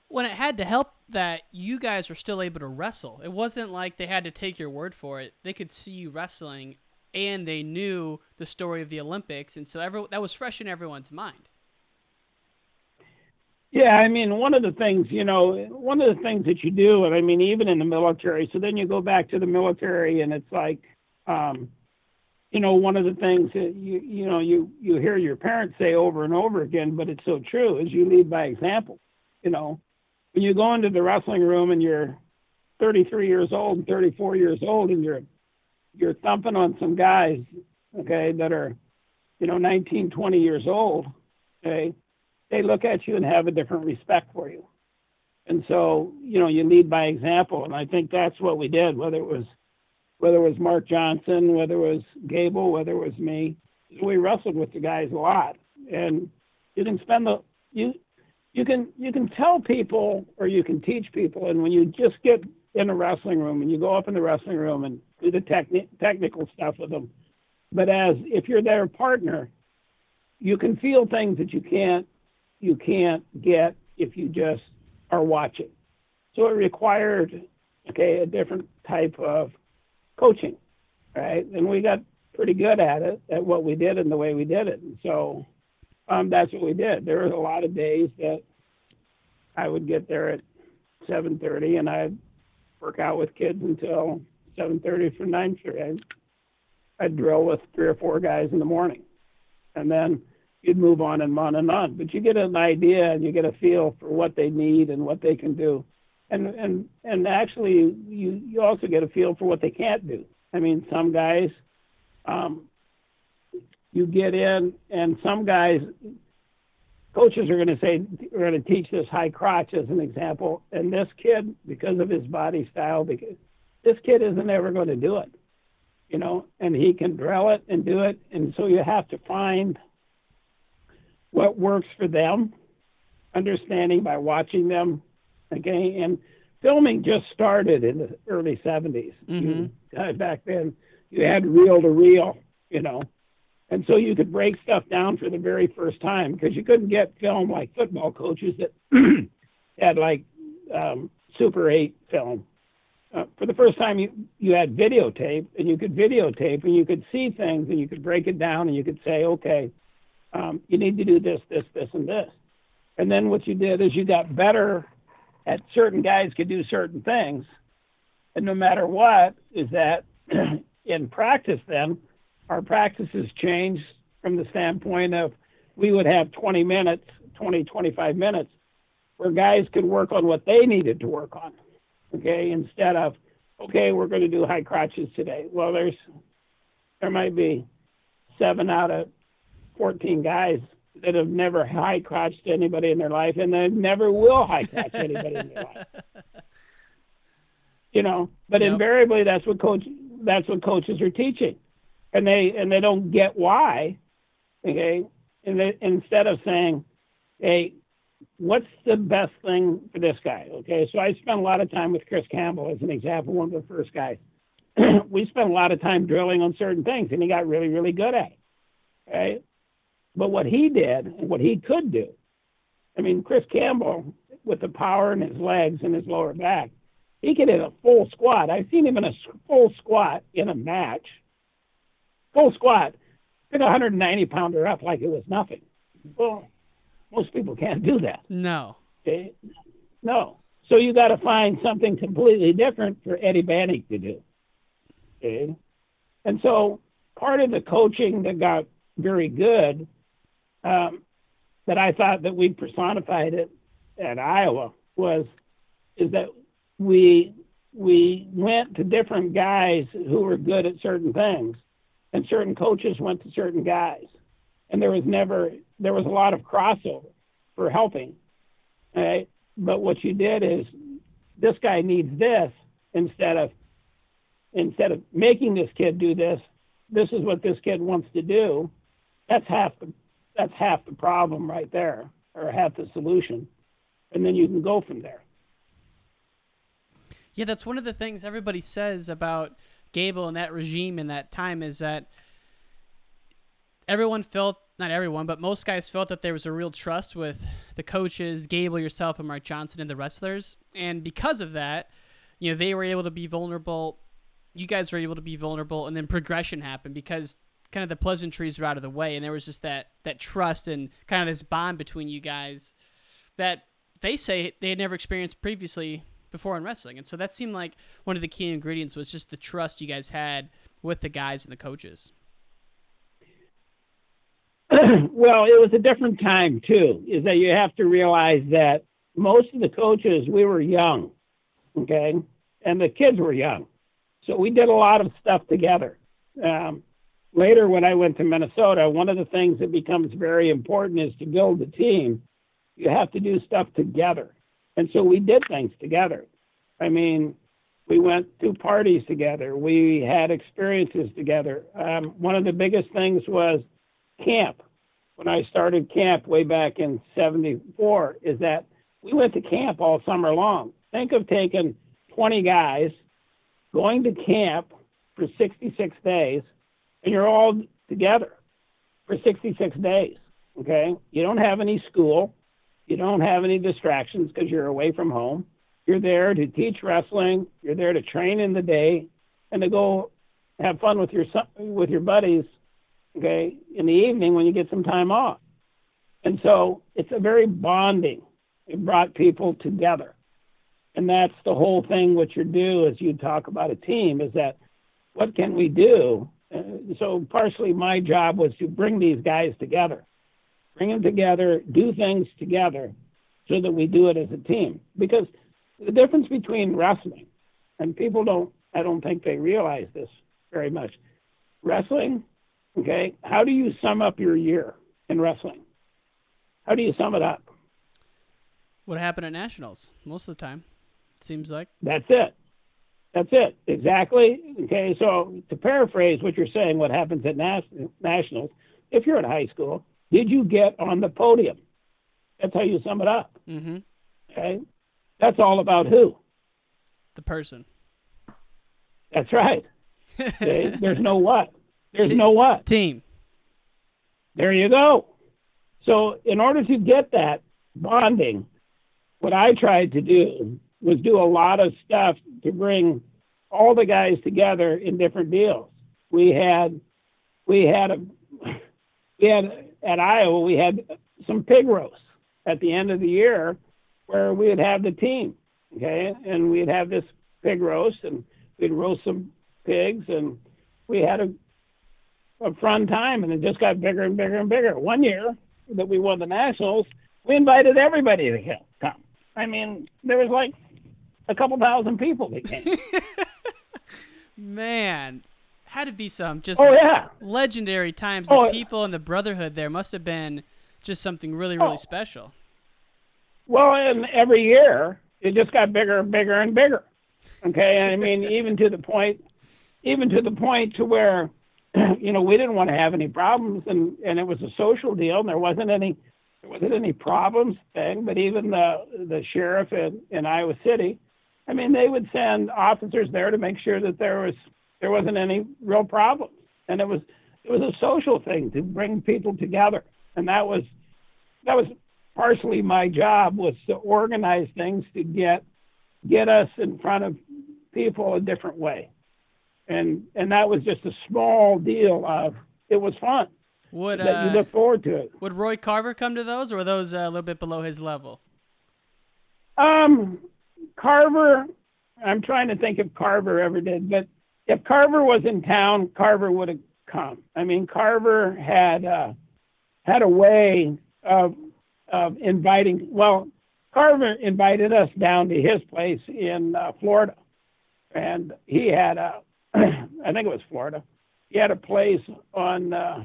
When it had to help that you guys were still able to wrestle. It wasn't like they had to take your word for it. They could see you wrestling and they knew the story of the Olympics and so every, that was fresh in everyone's mind. Yeah, I mean, one of the things, you know, one of the things that you do, and I mean, even in the military, so then you go back to the military and it's like, um, you know, one of the things that you, you know, you, you hear your parents say over and over again, but it's so true, is you lead by example, you know, when you go into the wrestling room and you're 33 years old and 34 years old and you're you're thumping on some guys okay that are you know 19 20 years old okay they look at you and have a different respect for you. And so you know you lead by example. And i think that's what we did whether it was whether it was mark johnson whether it was gable whether it was me we wrestled with the guys a lot. And you can spend the you you can you can tell people or you can teach people. And when you just get in a wrestling room and you go up in the wrestling room and do the techni- technical stuff with them. But as if you're their partner you can feel things that you can't you can't get if you just are watching. So it required okay a different type of coaching right? And we got pretty good at it at what we did and the way we did it. And so um, that's what we did. There was a lot of days that I would get there at 7:30, and I'd work out with kids until 7:30 for 9:30. I'd, I'd drill with three or four guys in the morning, and then you'd move on and on and on. But you get an idea and you get a feel for what they need and what they can do, and and and actually you you also get a feel for what they can't do. I mean, some guys. Um, you get in, and some guys, coaches are going to say, we're going to teach this high crotch as an example. And this kid, because of his body style, because this kid isn't ever going to do it, you know, and he can drill it and do it. And so you have to find what works for them, understanding by watching them. Okay. And filming just started in the early 70s. Mm-hmm. You, uh, back then, you had reel to reel, you know and so you could break stuff down for the very first time because you couldn't get film like football coaches that had like um, Super 8 film. Uh, for the first time, you, you had videotape, and you could videotape, and you could see things, and you could break it down, and you could say, okay, um, you need to do this, this, this, and this. And then what you did is you got better at certain guys could do certain things. And no matter what, is that in practice, then our practices changed from the standpoint of we would have 20 minutes, 20, 25 minutes where guys could work on what they needed to work on. Okay, instead of, okay, we're going to do high crotches today. Well, there's, there might be seven out of 14 guys that have never high crotched anybody in their life and they never will high crotch anybody in their life. You know, but yep. invariably that's what coach that's what coaches are teaching and they and they don't get why. Okay, and they, instead of saying, "Hey, what's the best thing for this guy?" Okay, so I spent a lot of time with Chris Campbell as an example, one of the first guys. we spent a lot of time drilling on certain things, and he got really, really good at it. Right, but what he did and what he could do, I mean, Chris Campbell with the power in his legs and his lower back, he could hit a full squat. I've seen him in a full squat in a match full squat, pick a 190 pounder up like it was nothing. Well, most people can't do that. No. Okay? No. So you got to find something completely different for Eddie Banach to do. Okay? And so part of the coaching that got very good um, that I thought that we personified it at Iowa was is that we we went to different guys who were good at certain things, and certain coaches went to certain guys, and there was never there was a lot of crossover for helping. Right? But what you did is this guy needs this instead of instead of making this kid do this, this is what this kid wants to do. That's half the that's half the problem right there, or half the solution, and then you can go from there. Yeah, that's one of the things everybody says about Gable and that regime in that time is that everyone felt not everyone, but most guys felt that there was a real trust with the coaches, Gable, yourself, and Mark Johnson, and the wrestlers. And because of that, you know, they were able to be vulnerable. You guys were able to be vulnerable, and then progression happened because kind of the pleasantries were out of the way, and there was just that that trust and kind of this bond between you guys that they say they had never experienced previously before in wrestling. And so that seemed like one of the key ingredients was just the trust you guys had with the guys and the coaches. well, it was a different time too. Is that you have to realize that most of the coaches we were young, okay, and the kids were young, so we did a lot of stuff together. Um, later, when I went to Minnesota, one of the things that becomes very important is to build a team. You have to do stuff together, and so we did things together. I mean, we went to parties together. We had experiences together. Um, one of the biggest things was camp when I started camp way back in 74 is that we went to camp all summer long. Think of taking 20 guys going to camp for 66 days and you're all together for 66 days. Okay. You don't have any school. You don't have any distractions because you're away from home. You're there to teach wrestling. You're there to train in the day and to go have fun with your with your buddies okay, in the evening when you get some time off. And so it's a very bonding. It brought people together. And that's the whole thing what you do as you talk about a team is that what can we do? Uh, so partially my job was to bring these guys together, bring them together, do things together so that we do it as a team. Because the difference between wrestling and people don't, I don't think they realize this very much. Wrestling Okay. How do you sum up your year in wrestling? How do you sum it up? What happened at nationals most of the time? Seems like. That's it. That's it. Exactly. Okay. So to paraphrase what you're saying, what happens at nas- nationals, if you're in high school, did you get on the podium? That's how you sum it up. Mm-hmm. Okay. That's all about who? The person. That's right. okay? There's no what. There's no what? Team. There you go. So, in order to get that bonding, what I tried to do was do a lot of stuff to bring all the guys together in different deals. We had, we had a, we had at Iowa, we had some pig roasts at the end of the year where we'd have the team, okay, and we'd have this pig roast and we'd roast some pigs and we had a a fun time, and it just got bigger and bigger and bigger. One year that we won the nationals, we invited everybody to come. I mean, there was like a couple thousand people that came. Man, had to be some just oh yeah legendary times. Oh, the people and the brotherhood there must have been just something really oh. really oh. special. Well, and every year it just got bigger and bigger and bigger. Okay, I mean, even to the point, even to the point to where you know, we didn't want to have any problems, and and it was a social deal, and there wasn't any there wasn't any problems thing. But even the the sheriff in, in Iowa City, I mean, they would send officers there to make sure that there was there wasn't any real problems, and it was it was a social thing to bring people together, and that was that was partially my job was to organize things to get get us in front of people a different way and and that was just a small deal of it was fun. Would that uh, you look forward to it? Would Roy Carver come to those, or were those uh, a little bit below his level? Um, Carver. I'm trying to think if Carver ever did, but if Carver was in town, Carver would have come. I mean, Carver had uh, had a way of of inviting. Well, Carver invited us down to his place in uh, Florida, and he had a, I think it was Florida. He had a place on. Uh,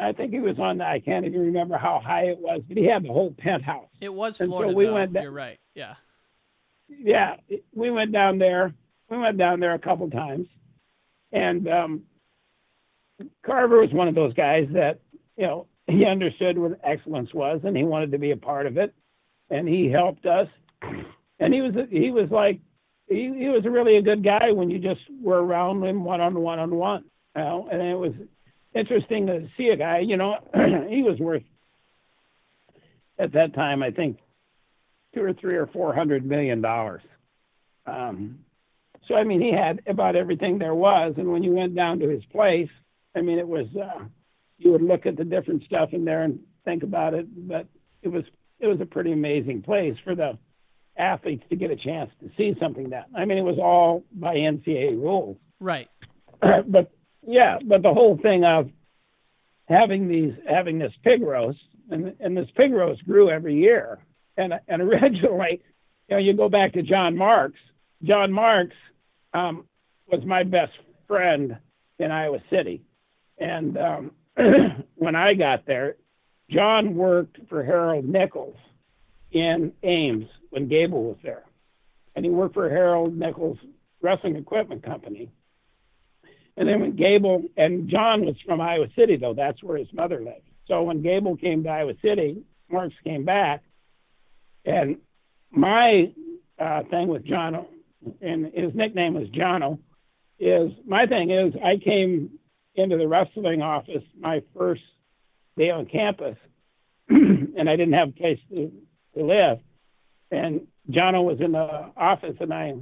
I think he was on. I can't even remember how high it was, but he had the whole penthouse. It was And so Florida. we though. went da- You're right. Yeah. yeah, we went down there. We went down there a couple times, and um, Carver was one of those guys that you know he understood what excellence was, and he wanted to be a part of it, and he helped us. And he was he was like he, he was really a good guy when you just were around him one on one on one. You know, and it was interesting to see a guy. You know, he was worth at that time I think two or three or four hundred million dollars. Um, so I mean, he had about everything there was, and when you went down to his place, I mean, it was uh, you would look at the different stuff in there and think about it, but it was it was a pretty amazing place for the athletes to get a chance to see something that. I mean, it was all by NCAA rules, Right. but yeah, but the whole thing of having these having this pig roast and and this pig roast grew every year and and originally you know you go back to John Marks John Marks um, was my best friend in Iowa City. And um, when I got there John worked for Harold Nichols in Ames when Gable was there. And he worked for Harold Nichols Wrestling Equipment Company. And then when Gable and John was from Iowa City, though that's where his mother lived. So when Gable came to Iowa City, Marks came back, and my uh, thing with Jono, and his nickname was Jono, is my thing is I came into the wrestling office my first day on campus, and I didn't have a place to, to live, and Jono was in the office, and I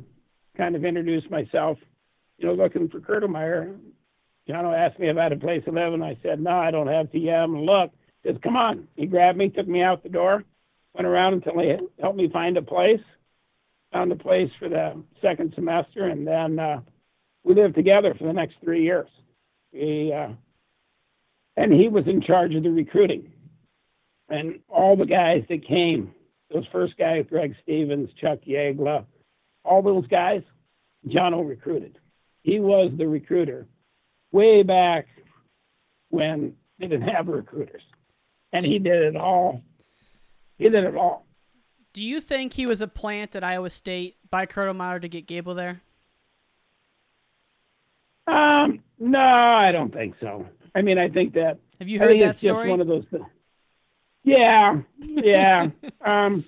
kind of introduced myself you know, looking for Kurdelmeier. Jono asked me if I had a place to live, and I said, no, I don't have TM. Look, he said, come on. He grabbed me, took me out the door, went around until he helped me find a place, found a place for the second semester, and then uh, we lived together for the next three years. He, uh, and he was in charge of the recruiting. And all the guys that came, those first guys, Greg Stevens, Chuck Yagla, all those guys, John Jono recruited he was the recruiter way back when they didn't have recruiters. And he did it all. He did it all. Do you think he was a plant at Iowa State by Kurdelmeier to get Gable there? Um, no, I don't think so. I mean, I think that. Have you heard that story? just one of those things. Yeah, yeah. um,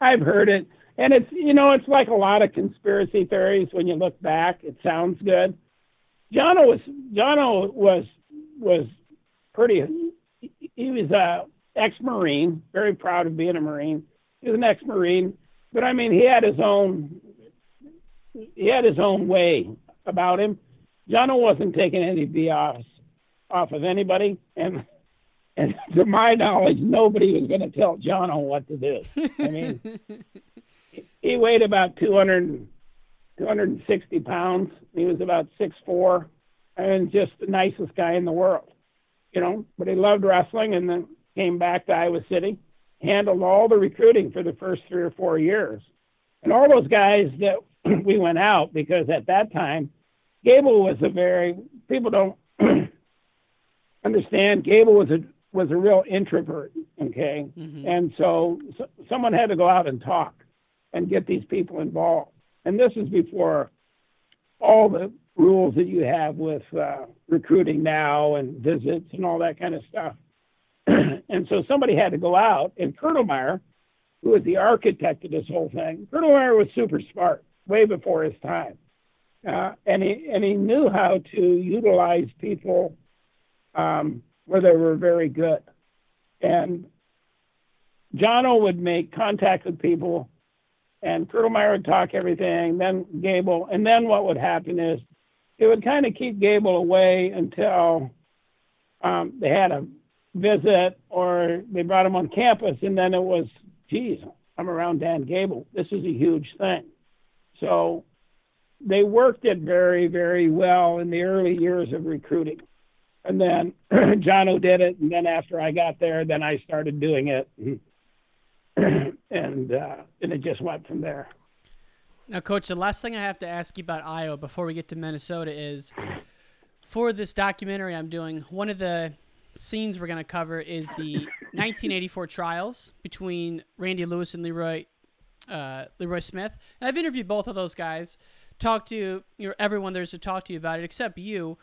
I've heard it, and it's you know it's like a lot of conspiracy theories. When you look back, it sounds good. Jono was Jono was was pretty. He was a ex-marine, very proud of being a marine. He was an ex-marine, but I mean, he had his own. He had his own way about him. Jono wasn't taking any BS off of anybody, and and to my knowledge, nobody was going to tell Jono what to do. I mean, he weighed about 200, 260 pounds. He was about six four, and just the nicest guy in the world, you know. But he loved wrestling, and then came back to Iowa City, handled all the recruiting for the first three or four years, and all those guys that we went out because at that time, Gable was a very people don't understand. Gable was a was a real introvert, okay, and so, so someone had to go out and talk and get these people involved. And this is before all the rules that you have with uh, recruiting now and visits and all that kind of stuff. and so somebody had to go out, and Kurdelmeier, who was the architect of this whole thing, Kurdelmeier was super smart, way before his time, uh, and he and he knew how to utilize people um, where they were very good. And Jono would make contact with people, and Kurdelmeier would talk everything, then Gable, and then what would happen is it would kind of keep Gable away until um, they had a visit or they brought him on campus, and then it was, geez, I'm around Dan Gable. This is a huge thing. So they worked it very, very well in the early years of recruiting. And then Jono did it, and then after I got there, then I started doing it, and uh, and it just went from there. Now, Coach, the last thing I have to ask you about Iowa before we get to Minnesota is for this documentary I'm doing, one of the scenes we're going to cover is the 1984 trials between Randy Lewis and Lee Roy uh, Lee Roy Smith. And I've interviewed both of those guys, talked to you know, everyone there's to talk to you about it except you.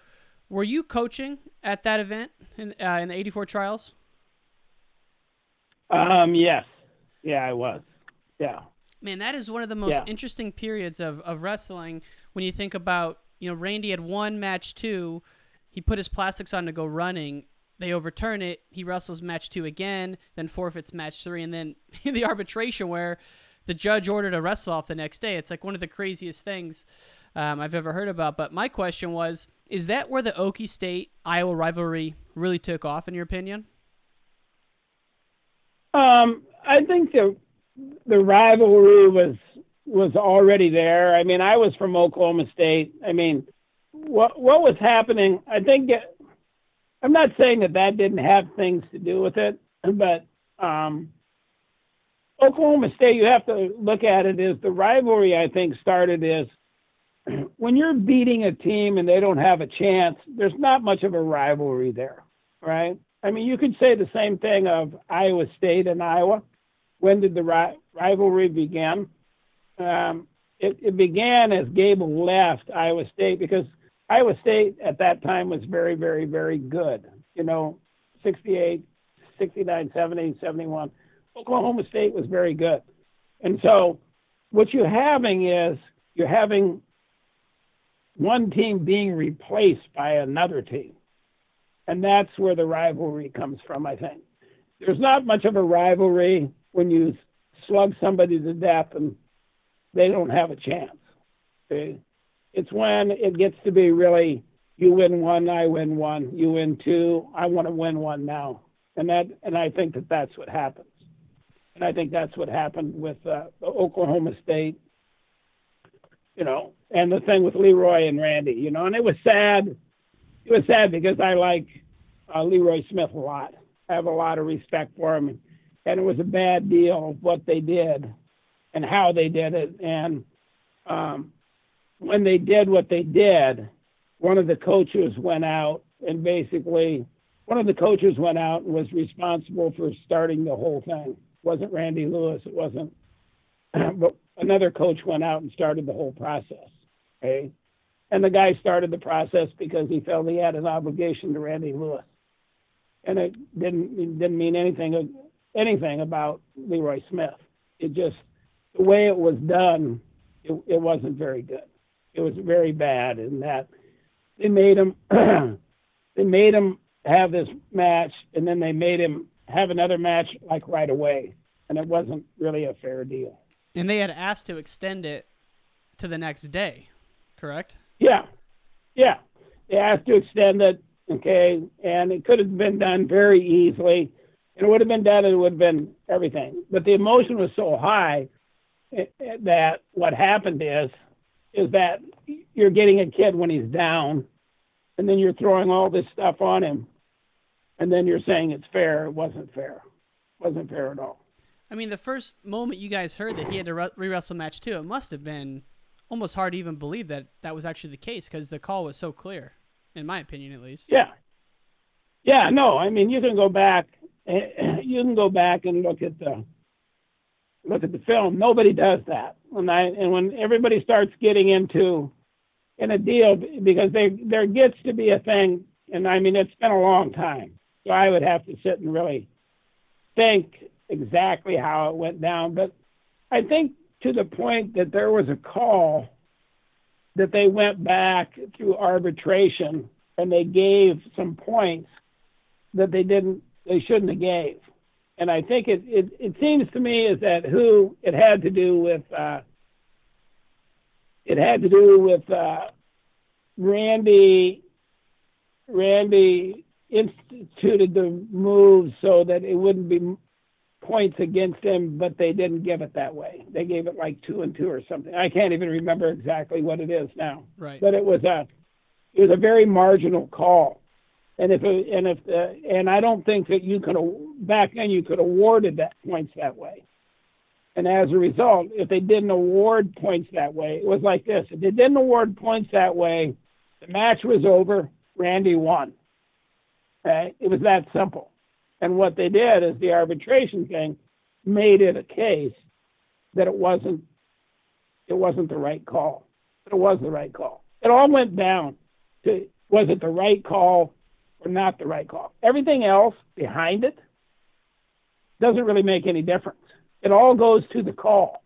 Were you coaching at that event in, uh, in the 84 trials? Um, yes. Yeah, I was. Yeah. Man, that is one of the most Yeah. interesting periods of, of wrestling when you think about, you know, Randy had won match two. He put his plastics on to go running. They overturn it. He wrestles match two again, then forfeits match three, and then the arbitration where the judge ordered a wrestle off the next day. It's like one of the craziest things um, I've ever heard about. But my question was is that where the Okie State Iowa rivalry really took off, in your opinion? Um, I think the the rivalry was was already there. I mean, I was from Oklahoma State. I mean, what what was happening? I think I'm not saying that that didn't have things to do with it, but um, Oklahoma State, you have to look at it as the rivalry. I think started is when you're beating a team and they don't have a chance. There's not much of a rivalry there, right? I mean, you could say the same thing of Iowa State and Iowa. When did the ri- rivalry begin? Um, it, it began as Gable left Iowa State because Iowa State at that time was very, very, very good. You know, 68, 69, 70, 71. Oklahoma State was very good. And so what you're having is you're having one team being replaced by another team. And that's where the rivalry comes from, I think. There's not much of a rivalry when you slug somebody to death and they don't have a chance. Okay? It's when it gets to be really you win one, I win one, you win two, I want to win one now. And that and I think that that's what happens. And I think that's what happened with uh, Oklahoma State you know, and the thing with Lee Roy and Randy, you know, and it was sad. It was sad because I like uh, Lee Roy Smith a lot. I have a lot of respect for him, and it was a bad deal what they did and how they did it. And um, when they did what they did, one of the coaches went out and basically one of the coaches went out and was responsible for starting the whole thing. It wasn't Randy Lewis. It wasn't, but another coach went out and started the whole process. Okay. And the guy started the process because he felt he had an obligation to Randy Lewis. And it didn't it didn't mean anything anything about Lee Roy Smith. It just the way it was done, it, it wasn't very good. It was very bad in that they made him they made him have this match and then they made him have another match like right away. And it wasn't really a fair deal. And they had asked to extend it to the next day, correct? Yeah, yeah. They asked to extend it, okay, and it could have been done very easily. And it would have been done, and it would have been everything. But the emotion was so high eh, eh, that what happened is, is that you're getting a kid when he's down, and then you're throwing all this stuff on him, and then you're saying it's fair. It wasn't fair. It wasn't fair at all. I mean, the first moment you guys heard that he had to re wrestle match two, it must have been almost hard to even believe that that was actually the case because the call was so clear, in my opinion, at least. Yeah. Yeah. No, I mean, you can go back. You can go back and look at the look at the film. Nobody does that. When I and when everybody starts getting into in a deal because they there gets to be a thing, and I mean, it's been a long time. So I would have to sit and really think exactly how it went down. But I think to the point that there was a call that they went back through arbitration and they gave some points that they didn't they shouldn't have gave. And I think it, it, it seems to me is that who it had to do with uh, it had to do with uh, Randy Randy instituted the move so that it wouldn't be points against him, but they didn't give it that way. They gave it like two and two or something. I can't even remember exactly what it is now. Right. But it was a it was a very marginal call. And if and if the, and I don't think that you could back then you could have awarded that points that way. And as a result, if they didn't award points that way, it was like this: if they didn't award points that way, the match was over. Randy won. Okay? It was that simple. And what they did is the arbitration thing made it a case that it wasn't it wasn't the right call. It was the right call. It all went down to was it the right call or not the right call. Everything else behind it doesn't really make any difference. It all goes to the call.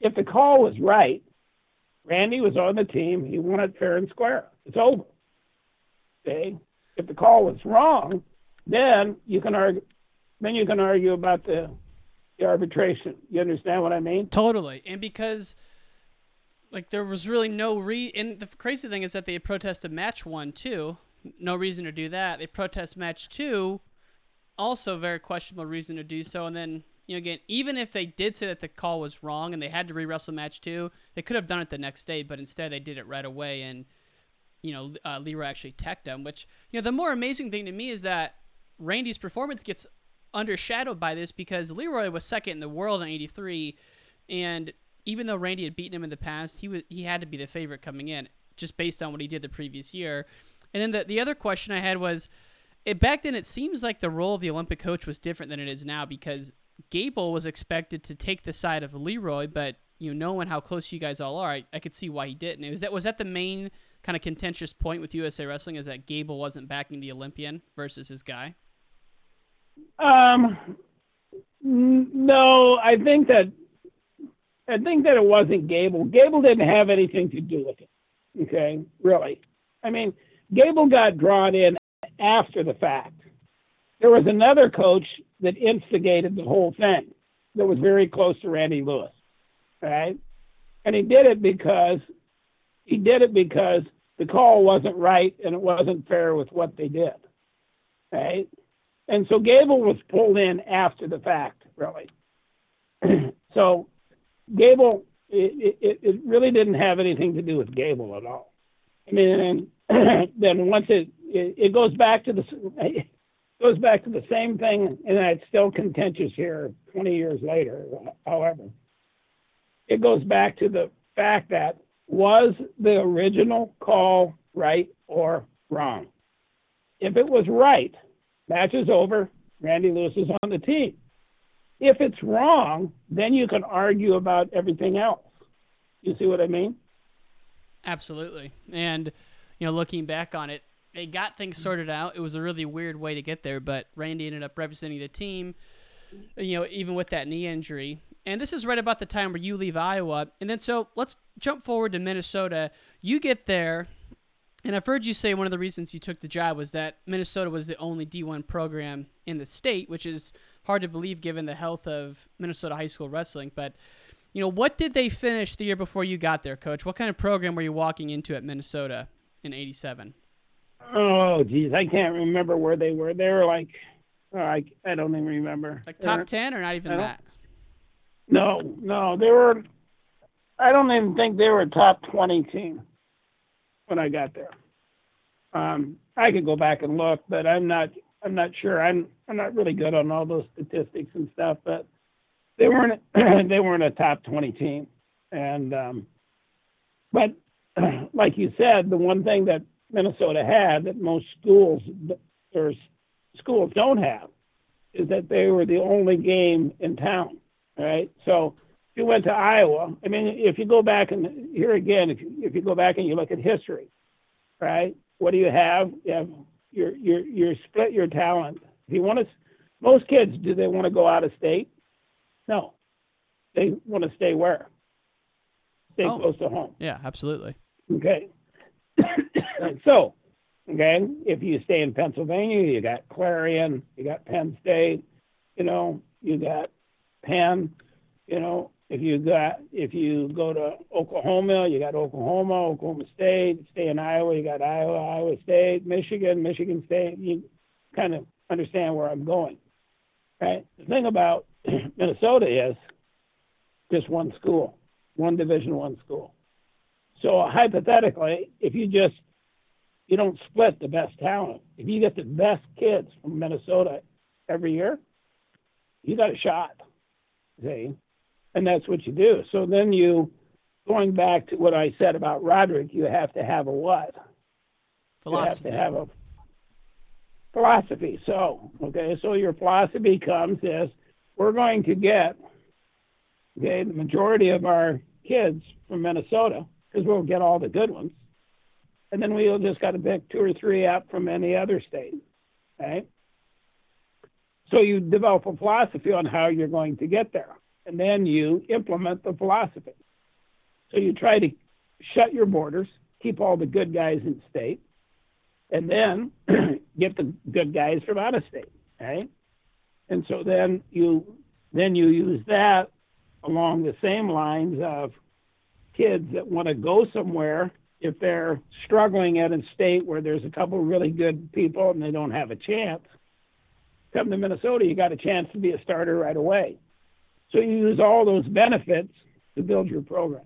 If the call was right, Randy was on the team. He won it fair and square. It's over. Okay? If the call was wrong, then you can argue. Then you can argue about the, the arbitration. You understand what I mean? Totally. And because like there was really no re and the crazy thing is that they protested match one too. No reason to do that. They protest match two, also very questionable reason to do so. And then you know again, even if they did say that the call was wrong and they had to re wrestle match two, they could have done it the next day, but instead they did it right away and you know uh, Lee Roy actually teched him. Which you know the more amazing thing to me is that Randy's performance gets undershadowed by this because Lee Roy was second in the world in '83, and even though Randy had beaten him in the past, he was he had to be the favorite coming in just based on what he did the previous year. And then the the other question I had was, it, back then it seems like the role of the Olympic coach was different than it is now because Gable was expected to take the side of Lee Roy, but you know knowing how close you guys all are, I, I could see why he didn't. Was that was that the main kind of contentious point with USA Wrestling is that Gable wasn't backing the Olympian versus his guy? Um, no, I think that I think that it wasn't Gable. Gable didn't have anything to do with it. Okay, really. I mean, Gable got drawn in after the fact. There was another coach that instigated the whole thing that was very close to Randy Lewis, right? And he did it because he did it because the call wasn't right and it wasn't fair with what they did, right? And so Gable was pulled in after the fact, really. so Gable, it, it, it really didn't have anything to do with Gable at all. I mean, then once it, it, it goes back to the goes back to the same thing, and it's still contentious here 20 years later. However, it goes back to the fact that was the original call right or wrong? If it was right, match is over. Randy Lewis is on the team. If it's wrong, then you can argue about everything else. You see what I mean? Absolutely. And, you know, looking back on it, they got things sorted out. It was a really weird way to get there, but Randy ended up representing the team, you know, even with that knee injury. And this is right about the time where you leave Iowa. And then so let's jump forward to Minnesota. You get there, and I've heard you say one of the reasons you took the job was that Minnesota was the only D1 program in the state, which is hard to believe given the health of Minnesota high school wrestling. But, you know, what did they finish the year before you got there, coach? What kind of program were you walking into at Minnesota in 87? Oh, geez, I can't remember where they were. They were like, oh, I, I don't even remember. Like top 10 or not even that? No, no, they were. I don't even think they were a top 20 team when I got there. Um, I could go back and look, but I'm not. I'm not sure. I'm. I'm not really good on all those statistics and stuff, but they weren't. they weren't a top 20 team, and um, but like you said, the one thing that Minnesota had that most schools or schools don't have is that they were the only game in town right? So if you went to Iowa, I mean, if you go back and here again, if you, if you go back and you look at history, right? What do you have? You have your your your split your talent. If you want to, most kids do they want to go out of state? No, they want to stay where? Stay Oh. close to home. Yeah, absolutely. Okay. so, okay, if you stay in Pennsylvania, you got Clarion, you got Penn State, you know, you got Penn, you know, if you got if you go to Oklahoma, you got Oklahoma, Oklahoma State, stay in Iowa, you got Iowa, Iowa State, Michigan, Michigan State. You kind of understand where I'm going. Right? The thing about Minnesota is just one school, one Division One school. So hypothetically, if you just you don't split the best talent, if you get the best kids from Minnesota every year, you got a shot. See, and that's what you do. So then you, going back to what I said about Roderick, you have to have a what? Philosophy. You have to have a philosophy. So, okay, so your philosophy comes is we're going to get okay the majority of our kids from Minnesota because we'll get all the good ones, and then we'll just got to pick two or three up from any other state, right? So you develop a philosophy on how you're going to get there, and then you implement the philosophy. So you try to shut your borders, keep all the good guys in state, and then get the good guys from out of state, right? And so then you then you use that along the same lines of kids that want to go somewhere if they're struggling at a state where there's a couple really good people and they don't have a chance. Come to Minnesota, you got a chance to be a starter right away. So you use all those benefits to build your program.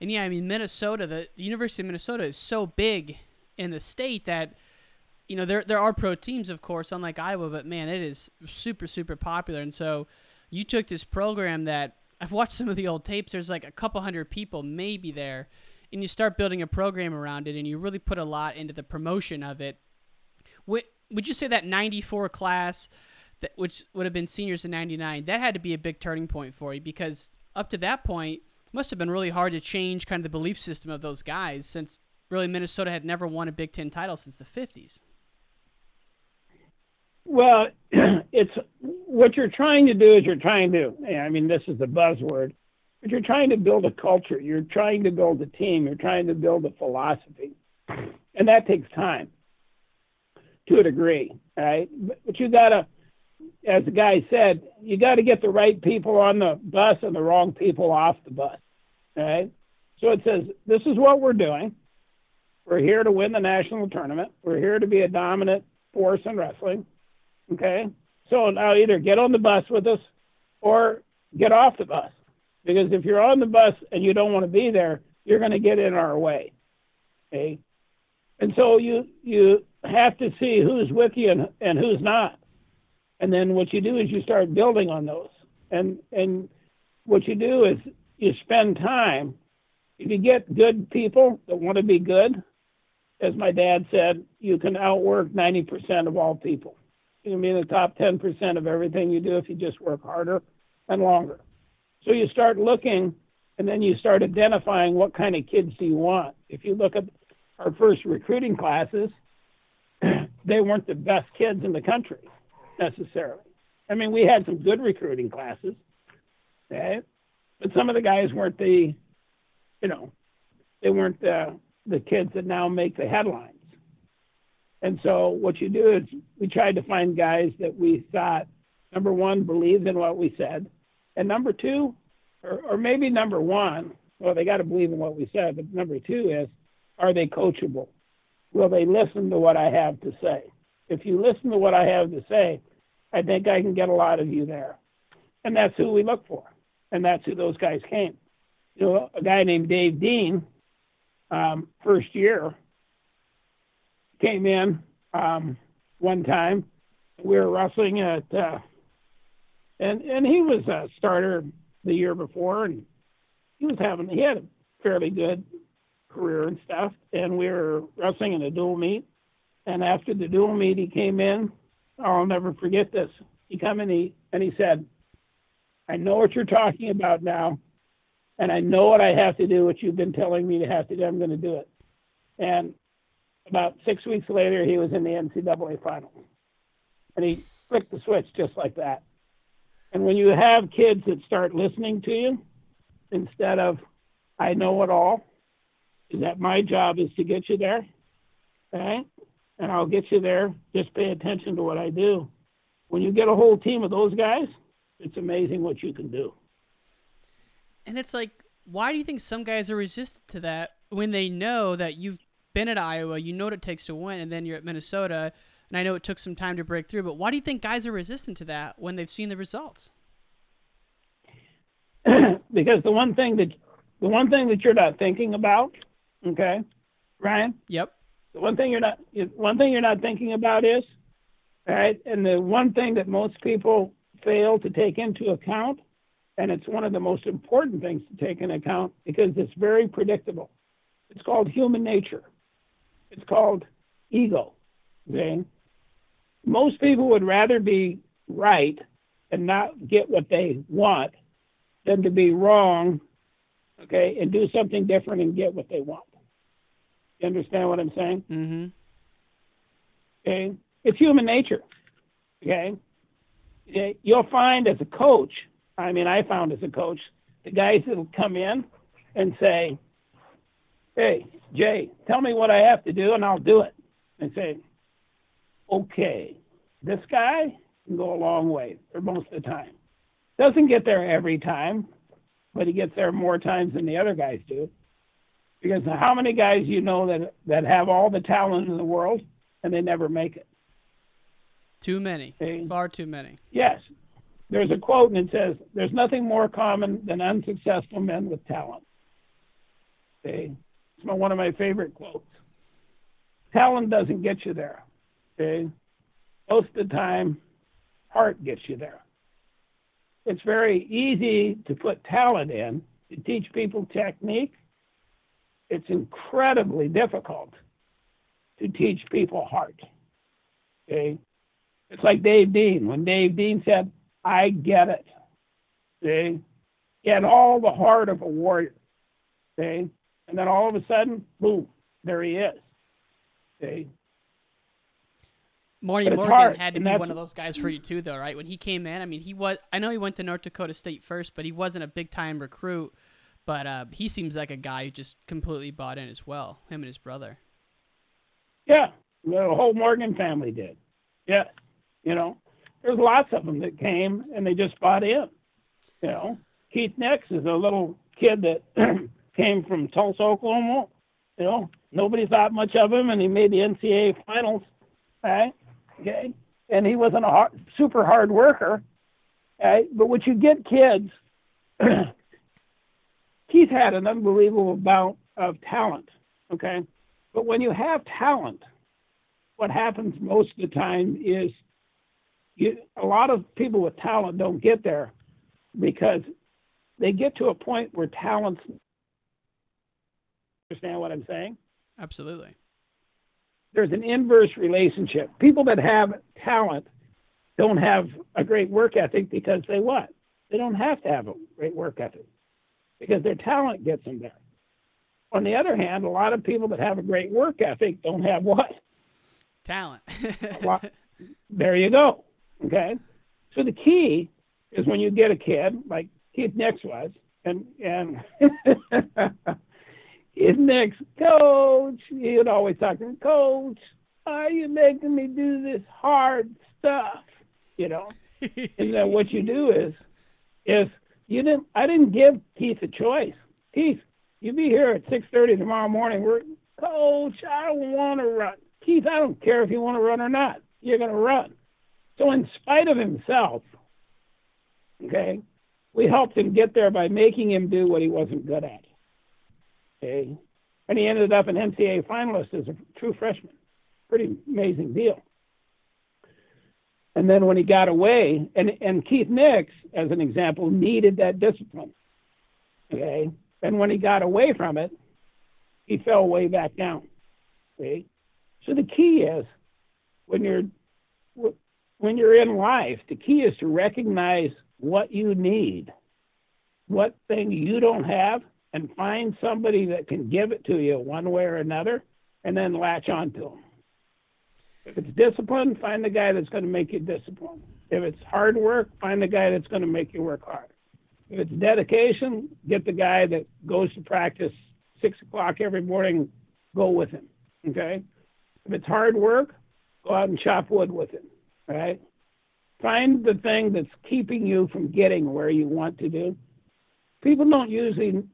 And yeah, I mean Minnesota, the, the University of Minnesota is so big in the state that you know there there are pro teams, of course, unlike Iowa, but man, it is super super popular. And so you took this program that I've watched some of the old tapes. There's like a couple hundred people maybe there, and you start building a program around it, and you really put a lot into the promotion of it. Would would you say that '94 class, that which would have been seniors in '99, that had to be a big turning point for you because up to that point must have been really hard to change kind of the belief system of those guys since really Minnesota had never won a Big Ten title since the 50s. Well, it's what you're trying to do is you're trying to, I mean, this is the buzzword, but you're trying to build a culture. You're trying to build a team. You're trying to build a philosophy. And that takes time to a degree, right? But, but you got to, as the guy said, you got to get the right people on the bus and the wrong people off the bus, right? So it says, this is what we're doing. We're here to win the national tournament. We're here to be a dominant force in wrestling. Okay. So now either get on the bus with us or get off the bus. Because if you're on the bus and you don't want to be there, you're going to get in our way. Okay. And so you you have to see who's with you and, and who's not. And then what you do is you start building on those. And and what you do is you spend time. If you get good people that want to be good, as my dad said, you can outwork 90% of all people. You can be in the top 10% of everything you do if you just work harder and longer. So you start looking and then you start identifying what kind of kids do you want. If you look at our first recruiting classes, they weren't the best kids in the country necessarily. I mean, we had some good recruiting classes, right? But some of the guys weren't the, you know, they weren't the the kids that now make the headlines. And so what you do is we tried to find guys that we thought number one believed in what we said, and number two, or, or maybe number one, well they got to believe in what we said, but number two is are they coachable? Will they listen to what I have to say? If you listen to what I have to say, I think I can get a lot of you there. And that's who we look for. And that's who those guys came. You know, a guy named Dave Dean, um, first year, came in um, one time. We were wrestling at, uh, and and he was a starter the year before, and he was having he had a fairly good career and stuff. And we were wrestling in a dual meet, and after the dual meet, he came in. I'll never forget this. He come in he and he said, "I know what you're talking about now." and I know what I have to do, what you've been telling me to have to do. I'm going to do it. And about six weeks later, he was in the NCAA final, and he flicked the switch just like that. And when you have kids that start listening to you, instead of I know it all, is that my job is to get you there, right? And I'll get you there. Just pay attention to what I do. When you get a whole team of those guys, it's amazing what you can do. And it's like, why do you think some guys are resistant to that when they know that you've been at Iowa, you know what it takes to win, and then you're at Minnesota, And I know it took some time to break through, but why do you think guys are resistant to that when they've seen the results? because the one thing that the one thing that you're not thinking about, okay, Ryan. Yep. The one thing you're not one thing you're not thinking about is, all right, and the one thing that most people fail to take into account, and it's one of the most important things to take into account because it's very predictable. It's called human nature. It's called ego. Okay. Most people would rather be right and not get what they want than to be wrong, okay, and do something different and get what they want. You understand what I'm saying? Mm-hmm. Okay, it's human nature. Okay, you'll find as a coach. I mean, I found as a coach, the guys that'll come in and say, "Hey, J, tell me what I have to do, and I'll do it." And say, "Okay, this guy can go a long way for most of the time." Doesn't get there every time, but he gets there more times than the other guys do. Because how many guys you know that that have all the talent in the world and they never make it? Too many. Okay. Far too many. Yes. There's a quote and it says, "There's nothing more common than unsuccessful men with talent." Okay. One of my favorite quotes. Talent doesn't get you there. Okay. Most of the time, heart gets you there it's very easy to put talent in to teach people technique. It's incredibly difficult to teach people heart. Okay? It's like Dave Dean. When Dave Dean said, I get it. Okay? Had all the heart of a warrior. Okay? And then all of a sudden, boom, there he is. Okay? Marty Morgan hard, had to be one of those guys for you too, though, right? When he came in, I mean, he was. I know he went to North Dakota State first, but he wasn't a big time recruit. But uh, he seems like a guy who just completely bought in as well. Him and his brother. Yeah, the whole Morgan family did. Yeah, you know, there's lots of them that came and they just bought in. You know, Keith Nix is a little kid that came from Tulsa, Oklahoma. You know, nobody thought much of him, and he made the NCAA finals. Right? Okay, and he wasn't a hard, super hard worker. Right? But what you get kids, Keith had an unbelievable amount of talent. Okay, but when you have talent, what happens most of the time is you, a lot of people with talent don't get there because they get to a point where talents understand what I'm saying? Absolutely. There's an inverse relationship. People that have talent don't have a great work ethic because they what? They don't have to have a great work ethic because their talent gets them there. On the other hand, a lot of people that have a great work ethic don't have what? Talent. There you go. Okay. So the key is when you get a kid like Keith Nix was, and and Keith Nix, coach, he would always talk to me, coach, why are you making me do this hard stuff? You know. and then what you do is, is you didn't, I didn't give Keith a choice. Keith, you be here at six thirty tomorrow morning. We're coach, I don't want to run. Keith, I don't care if you want to run or not. You're going to run. So, in spite of himself, okay, we helped him get there by making him do what he wasn't good at. And he ended up an NCAA finalist as a true freshman. Pretty amazing deal. And then when he got away, and and Keith Nix, as an example, needed that discipline. Okay, and when he got away from it, he fell way back down. Okay, so the key is when you're when you're in life, the key is to recognize what you need, what thing you don't have, and find somebody that can give it to you one way or another, and then latch onto them. If it's discipline, find the guy that's going to make you disciplined. If it's hard work, find the guy that's going to make you work hard. If it's dedication, get the guy that goes to practice six o'clock every morning. Go with him. Okay. If it's hard work, go out and chop wood with him. All right. Find the thing that's keeping you from getting where you want to do. People don't usually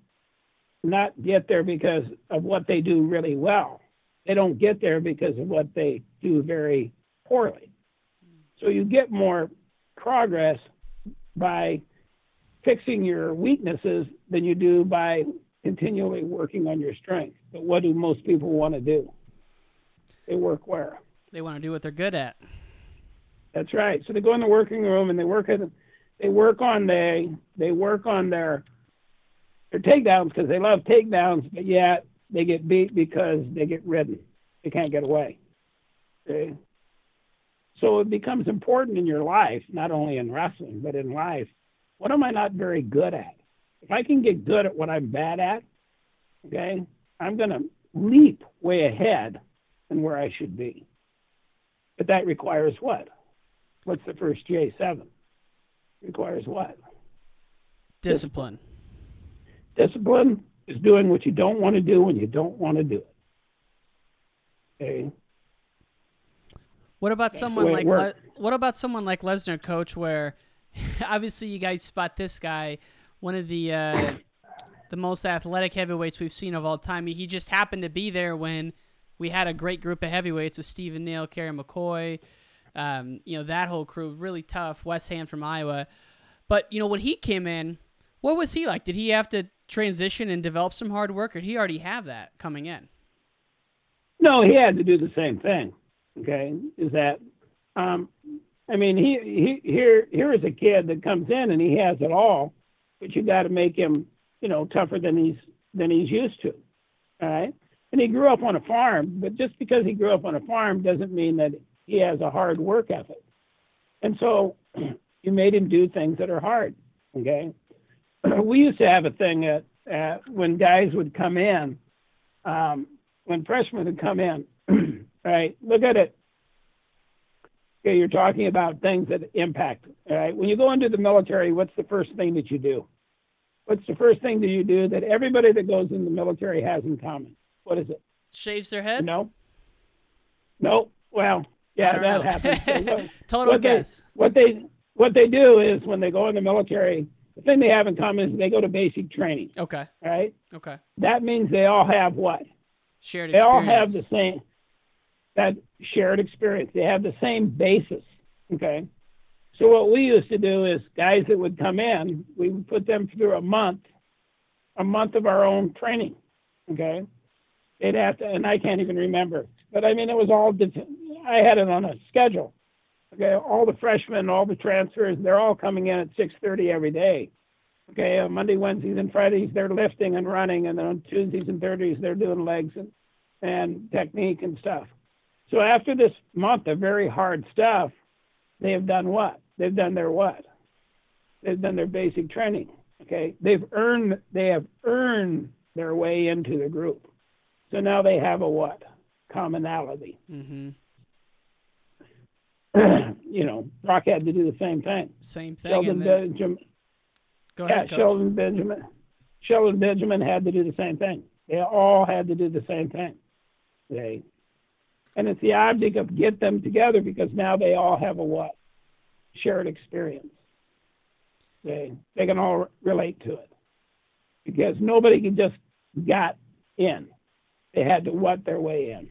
not get there because of what they do really well. They don't get there because of what they do very poorly. So you get more progress by fixing your weaknesses than you do by continually working on your strengths. But what do most people want to do? They work where? They want to do what they're good at. That's right. So they go in the working room and they work at they work on they they work on their their takedowns because they love takedowns, but yet they get beat because they get ridden. They can't get away. Okay? So it becomes important in your life, not only in wrestling, but in life. What am I not very good at? If I can get good at what I'm bad at, okay, I'm going to leap way ahead than where I should be. But that requires what? What's the first J7? Requires what? Discipline. Discipline is doing what you don't want to do when you don't want to do it. Okay. What about That's someone like Le- what about someone like Lesnar, coach? Where obviously you guys spot this guy, one of the uh, the most athletic heavyweights we've seen of all time. He just happened to be there when we had a great group of heavyweights with Stephen Neal, Kerry McCoy, um, you know that whole crew, really tough. Wes Hand from Iowa, but you know when he came in, what was he like? Did he have to transition and develop some hard work, or he already have that coming in? No, he had to do the same thing. Okay, is that? Um, I mean, he, he here here is a kid that comes in and he has it all, but you got to make him, you know, tougher than he's than he's used to. All right, and he grew up on a farm, but just because he grew up on a farm doesn't mean that he has a hard work ethic. And so, you made him do things that are hard. Okay, we used to have a thing at, at when guys would come in. Um, when freshmen would come in, right? Look at it. Okay, you're talking about things that impact. All right, when you go into the military, what's the first thing that you do? What's the first thing that you do that everybody that goes in the military has in common? What is it? Shaves their head? No. No. Well, yeah, that know. happens. So what- Total what guess. They, what they what they do is when they go in the military, the thing they have in common is they go to basic training. Okay. Right. Okay. That means they all have what? Shared they all have the same that shared experience. They have the same basis. Okay. So what we used to do is guys that would come in, we would put them through a month, a month of our own training. Okay. They'd have to, and I can't even remember, but I mean it was all. I had it on a schedule. Okay, all the freshmen, all the transfers, they're all coming in at 6:30 every day. Okay, on Monday, Wednesdays, and Fridays they're lifting and running, and then on Tuesdays and Thursdays they're doing legs and and technique and stuff. So after this month of very hard stuff, they have done what? They've done their what? They've done their basic training. Okay, they've earned they have earned their way into the group. So now they have a what? Commonality. Mm-hmm. you know, Brock had to do the same thing. Same thing. Sheldon and then, Benjamin. go yeah, ahead, coach. Sheldon Benjamin. Sheldon Benjamin had to do the same thing. They all had to do the same thing. They, and it's the object of get them together because now they all have a what? Shared experience. They they can all relate to it because nobody can just got in. They had to what their way in.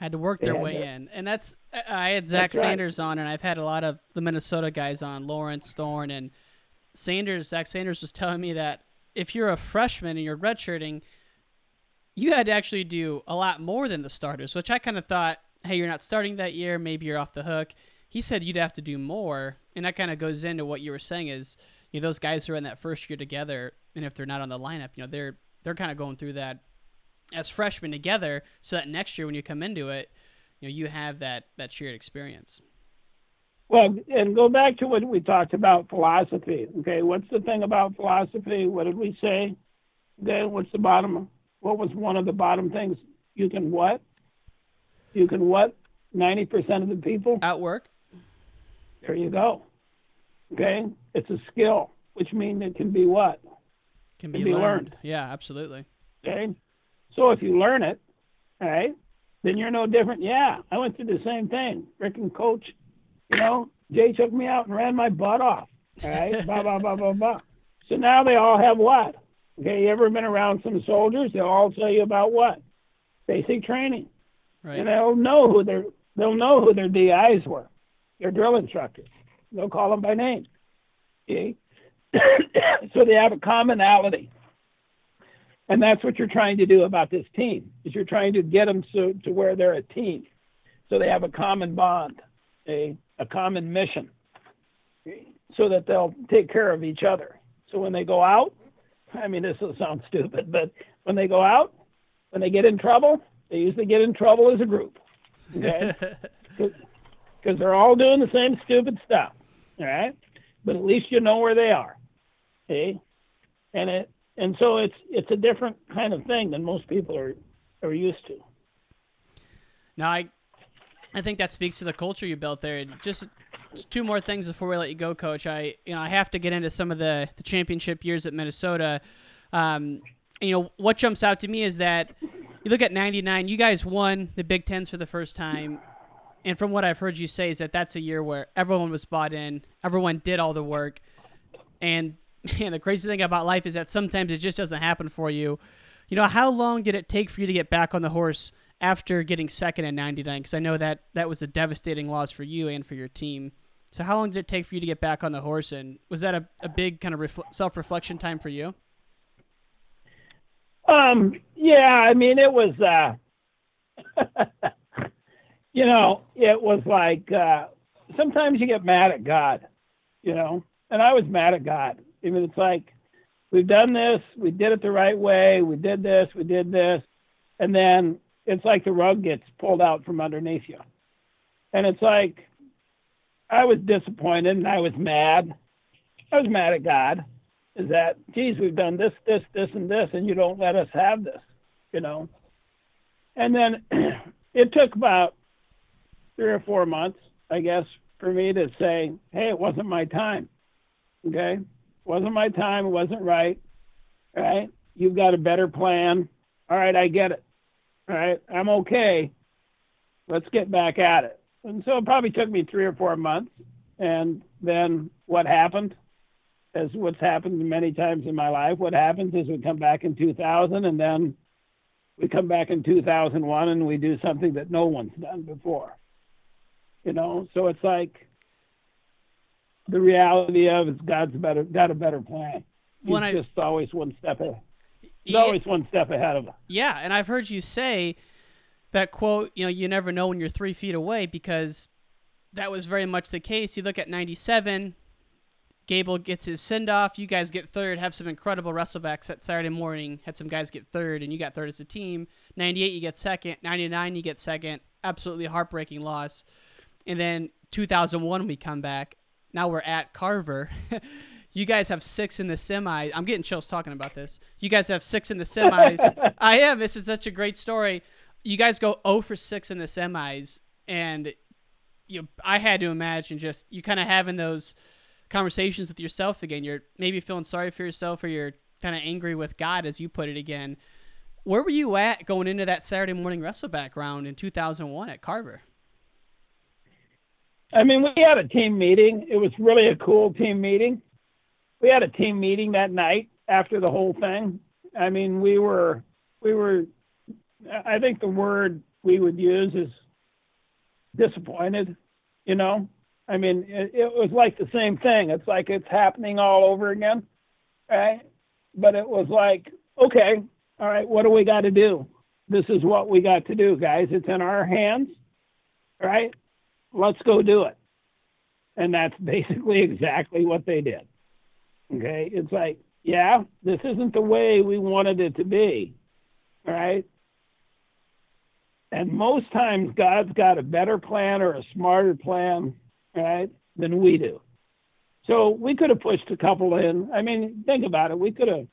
Had to work their had way to- in, and that's I- had Zach That's right. Sanders on, and I've had a lot of the Minnesota guys on, Lawrence Thorne and Sanders. Zach Sanders was telling me that if you're a freshman and you're redshirting, you had to actually do a lot more than the starters, which I kind of thought, hey, you're not starting that year, maybe you're off the hook. He said you'd have to do more, and that kind of goes into what you were saying is, you know, those guys who are in that first year together, and if they're not on the lineup, you know, they're they're kind of going through that as freshmen together, so that next year when you come into it, you know, you have that that shared experience. Well, and go back to what we talked about philosophy. Okay, what's the thing about philosophy? What did we say? Okay, what's the bottom? What was one of the bottom things? You can what? You can what? Ninety percent of the people At work. There you go. Okay, it's a skill, which means it can be what? Can Can be, be learned. learned. Yeah, absolutely. Okay, so if you learn it, all right, then you're no different. Yeah, I went through the same thing. Rick and Coach, you know, J took me out and ran my butt off. All right, blah blah blah blah blah. So now they all have what? Okay, you ever been around some soldiers? They'll all tell you about what? Basic training. Right. And they'll know who they're they'll know who their DIs were, their drill instructors. They'll call them by name. Okay? so they have a commonality. And that's what you're trying to do about this team, is you're trying to get them so, to where they're a team. So they have a common bond, a, a common mission, so that they'll take care of each other. So when they go out, I mean, this will sound stupid, but when they go out, when they get in trouble, they usually get in trouble as a group. Okay? Because they're all doing the same stupid stuff. All right? But at least you know where they are. Okay? And it and so it's it's a different kind of thing than most people are are used to. Now I I think that speaks to the culture you built there. Just, two more things before we let you go, Coach. I you know I have to get into some of the the championship years at Minnesota. Um, you know what jumps out to me is that you look at '99. You guys won the Big Tens for the first time, and from what I've heard you say is that that's a year where everyone was bought in, everyone did all the work, and man, the crazy thing about life is that sometimes it just doesn't happen for you. You know, how long did it take for you to get back on the horse after getting second in 99? Because I know that that was a devastating loss for you and for your team. So, how long did it take for you to get back on the horse? And was that a, a big kind of refl- self reflection time for you? Um, yeah, I mean, it was, uh, you know, it was like uh, sometimes you get mad at God, you know, and I was mad at God. Mean, it's like we've done this, we did it the right way, we did this, we did this, and then it's like the rug gets pulled out from underneath you, and it's like I was disappointed and I was mad. I was mad at God. Is that, geez, we've done this, this, this, and this, and you don't let us have this, you know? And then it took about three or four months, I guess, for me to say, hey, it wasn't my time. Okay? Wasn't my time. It wasn't right. All right? You've got a better plan. All right, I get it. All right, I'm okay. Let's get back at it. And so it probably took me three or four months. And then what happened, as what's happened many times in my life, what happens is we come back in 2000 and then we come back in 2001 and we do something that no one's done before. You know, so it's like the reality of is God's better got a better plan. He's When I- just always one step ahead. He's always one step ahead of us. Yeah, and I've heard you say that quote, you know, you never know when you're three feet away because that was very much the case. You look at 97, Gable gets his send off. You guys get third, have some incredible wrestlebacks that Saturday morning. Had some guys get third, and you got third as a team. 98, you get second. 99, you get second. Absolutely heartbreaking loss. And then 2001, we come back. Now we're at Carver. you guys have six in the semi. I'm getting chills talking about this. You guys have six in the semis. I am. This is such a great story. You guys go 0 for 6 in the semis, and you, I had to imagine just you kind of having those conversations with yourself again. You're maybe feeling sorry for yourself, or you're kind of angry with God, as you put it again. Where were you at going into that Saturday morning wrestleback round in 2001 at Carver? I mean, we had a team meeting. It was really a cool team meeting. We had a team meeting that night after the whole thing. I mean, we were we were I think the word we would use is disappointed, you know? I mean, it, it was like the same thing. It's like it's happening all over again, right? But it was like, okay, all right, what do we got to do? This is what we got to do, guys. It's in our hands, right? Let's go do it. And that's basically exactly what they did. Okay, it's like, yeah, this isn't the way we wanted it to be, right? And most times, God's got a better plan or a smarter plan, right, than we do. So we could have pushed a couple in. I mean, think about it. We could have,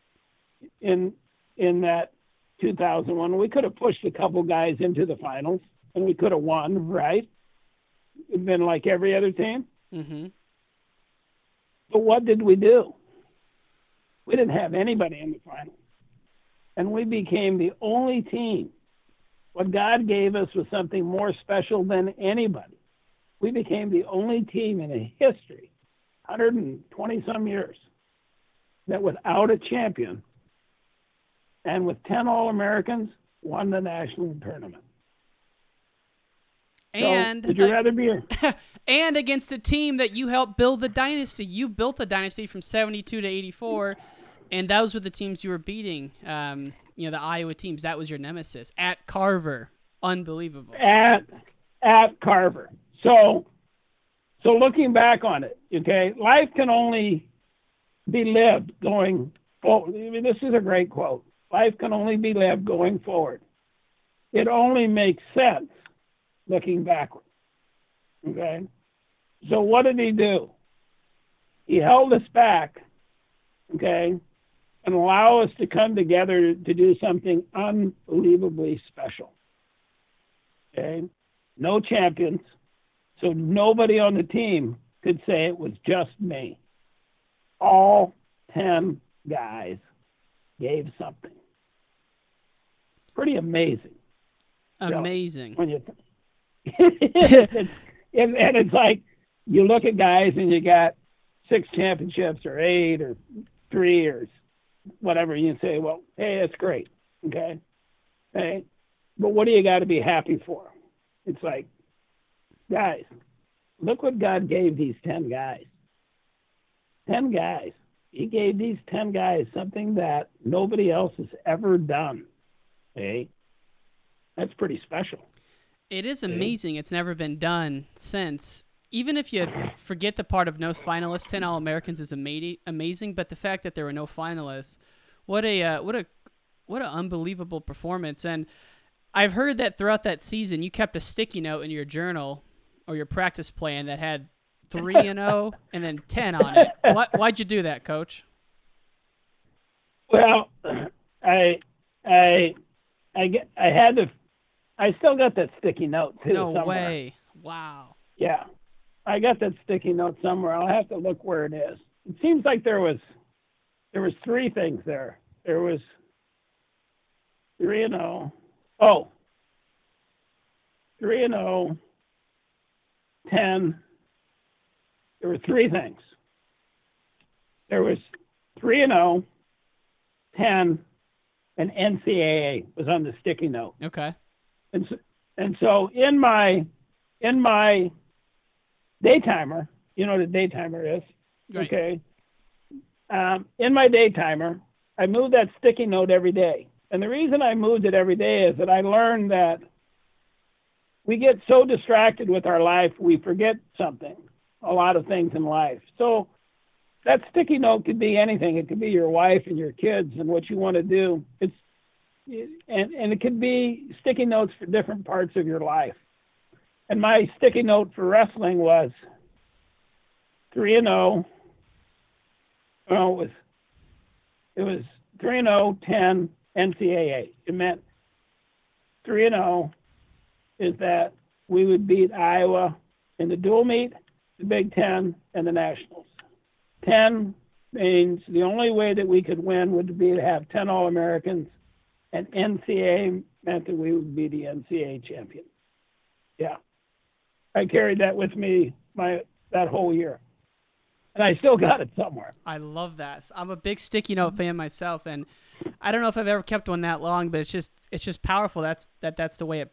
in in that 2001, we could have pushed a couple guys into the finals, and we could have won, right? Been like every other team. Mm-hmm. But what did we do? We didn't have anybody in the final. And we became the only team. What God gave us was something more special than anybody. We became the only team in a history, 120 some years, that without a champion and with 10 All Americans won the national tournament. And would you rather be? and against a team that you helped build the dynasty. You built the dynasty from 72 to 84, and those were the teams you were beating. Um, you know, the Iowa teams. That was your nemesis at Carver. Unbelievable. At at Carver. So so looking back on it, okay, life can only be lived going forward. I mean, this is a great quote. Life can only be lived going forward. It only makes sense looking backward. Okay? So what did he do? He held us back, okay, and allow us to come together to do something unbelievably special. Okay? No champions. So nobody on the team could say it was just me. All 10 guys gave something. Pretty amazing. Amazing. when you and, it's like you look at guys and you got six championships or eight or three or whatever, you say, well, hey, that's great. Okay. Hey, but what do you got to be happy for? It's like, guys, look what God gave these 10 guys. 10 guys. He gave these 10 guys something that nobody else has ever done. Okay. That's pretty special. It is amazing. It's never been done since. Even if you forget the part of no finalists, ten All Americans is ama- amazing. But the fact that there were no finalists, what a uh, what a what an unbelievable performance. And I've heard that throughout that season, you kept a sticky note in your journal or your practice plan that had three and zero and then ten on it. Why, why'd you do that, Coach? Well, I I I I had to I still got that sticky note too. No somewhere. way! Wow. Yeah, I got that sticky note somewhere. I'll have to look where it is. It seems like there was there was three things there. There was three and zero. Oh, three and zero. Ten. There were three things. There was three and zero. Ten. And NCAA was on the sticky note. Okay. And so, and so in my in my daytimer, you know what a daytimer is, Right. okay? Um, in my daytimer, I move that sticky note every day, and the reason I moved it every day is that I learned that we get so distracted with our life we forget something, a lot of things in life. So that sticky note could be anything. It could be your wife and your kids and what you want to do. It's and and it could be sticky notes for different parts of your life. And my sticky note for wrestling was three and oh. zero. Well, it was it was three and 0, 10 NCAA. It meant three and zero is that we would beat Iowa in the dual meet, the Big Ten, and the Nationals. Ten means the only way that we could win would be to have ten All Americans and NCAA meant that we would be the NCAA champion. Yeah, I carried that with me my that whole year, and I still got it somewhere. I love that. I'm a big sticky note fan myself, and I don't know if I've ever kept one that long, but it's just it's just powerful. That's that that's the way it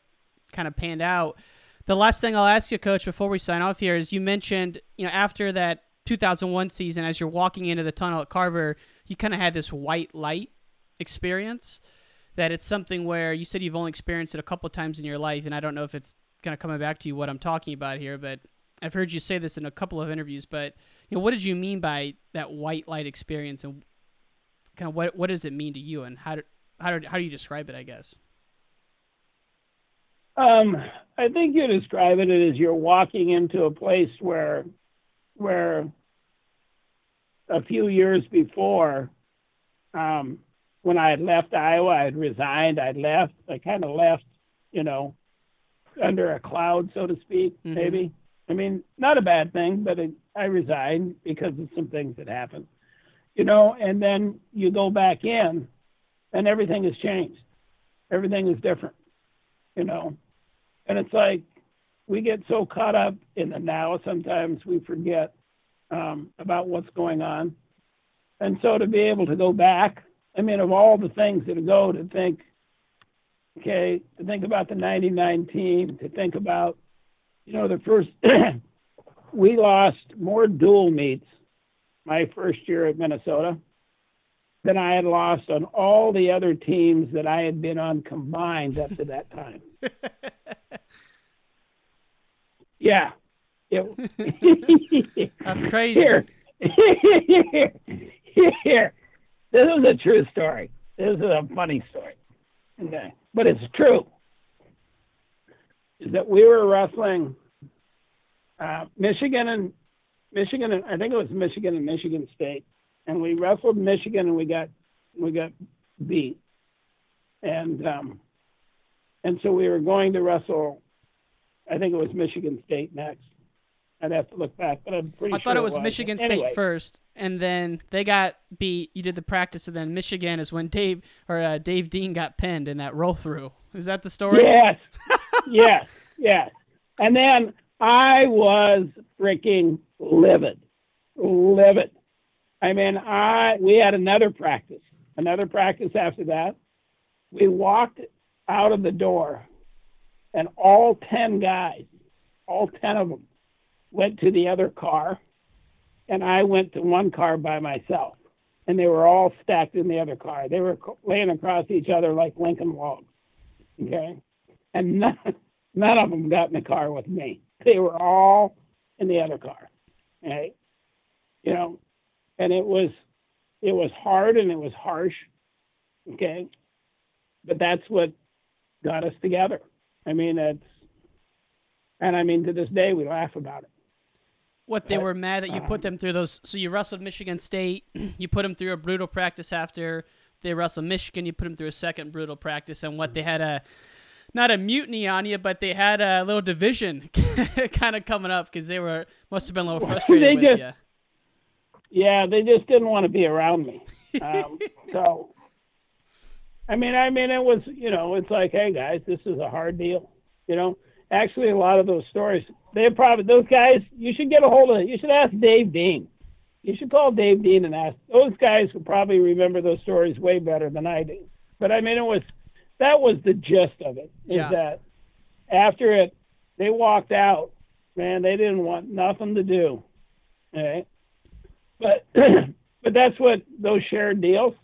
kind of panned out. The last thing I'll ask you, Coach, before we sign off here is you mentioned you know after that 2001 season, as you're walking into the tunnel at Carver, you kind of had this white light experience. That it's something where you said you've only experienced it a couple times in your life, and I don't know if it's kind of coming back to you what I'm talking about here, but I've heard you say this in a couple of interviews. But you know, what did you mean by that white light experience, and kind of what what does it mean to you, and how do, how do, how do you describe it? I guess. Um, I think you describe it as you're walking into a place where, where a few years before, um, when I had left Iowa, I had resigned, I'd left, I kind of left, you know, under a cloud, so to speak, Mhm. maybe. I mean, not a bad thing, but it, I resigned because of some things that happened, you know, and then you go back in and everything has changed. Everything is different, you know. And it's like we get so caught up in the now, sometimes we forget um, about what's going on. And so to be able to go back, I mean, of all the things that go to think, okay, to think about the 99 team, to think about you know, the first we lost more dual meets my first year at Minnesota than I had lost on all the other teams that I had been on combined up to that time. yeah. It, That's crazy. Here. here. Here. This is a true story. This is a funny story. Okay. But it's true. That we were wrestling uh, Michigan and Michigan and I think it was Michigan and Michigan State, and we wrestled Michigan and we got we got beat, and um, and so we were going to wrestle. I think it was Michigan State next. I'd have to look back, but I'm pretty I sure thought it was, was. Michigan State Anyway, first, and then they got beat. You did the practice, and then Michigan is when Dave or uh, Dave Dean got pinned in that roll through. Is that the story? Yes, yes, yes. And then I was freaking livid, livid. I mean, I we had another practice, another practice after that. We walked out of the door, and all ten guys, all ten of them, went to the other car, and I went to one car by myself. And they were all stacked in the other car. They were laying across each other like Lincoln logs. Okay, and none, none of them got in the car with me. They were all in the other car. Right? You know, and it was it was hard and it was harsh. Okay, but that's what got us together. I mean, it's and I mean to this day we laugh about it. What they were mad that you put them through those. So you wrestled Michigan State. You put them through a brutal practice after they wrestled Michigan. You put them through a second brutal practice, and what they had a not a mutiny on you, but they had a little division kind of coming up because they were must have been a little frustrated with just- you. Yeah, they just didn't want to be around me. Um, so, I mean, I mean, it was, you know, it's like, hey guys, this is a hard deal. You know, actually, a lot of those stories, they probably those guys. You should get a hold of. it. You should ask Dave Dean. You should call Dave Dean and ask. Those guys will probably remember those stories way better than I do. But I mean, it was that was the gist of it. Is Yeah. that after it, they walked out. Man, they didn't want nothing to do. Okay but but that's what those shared deals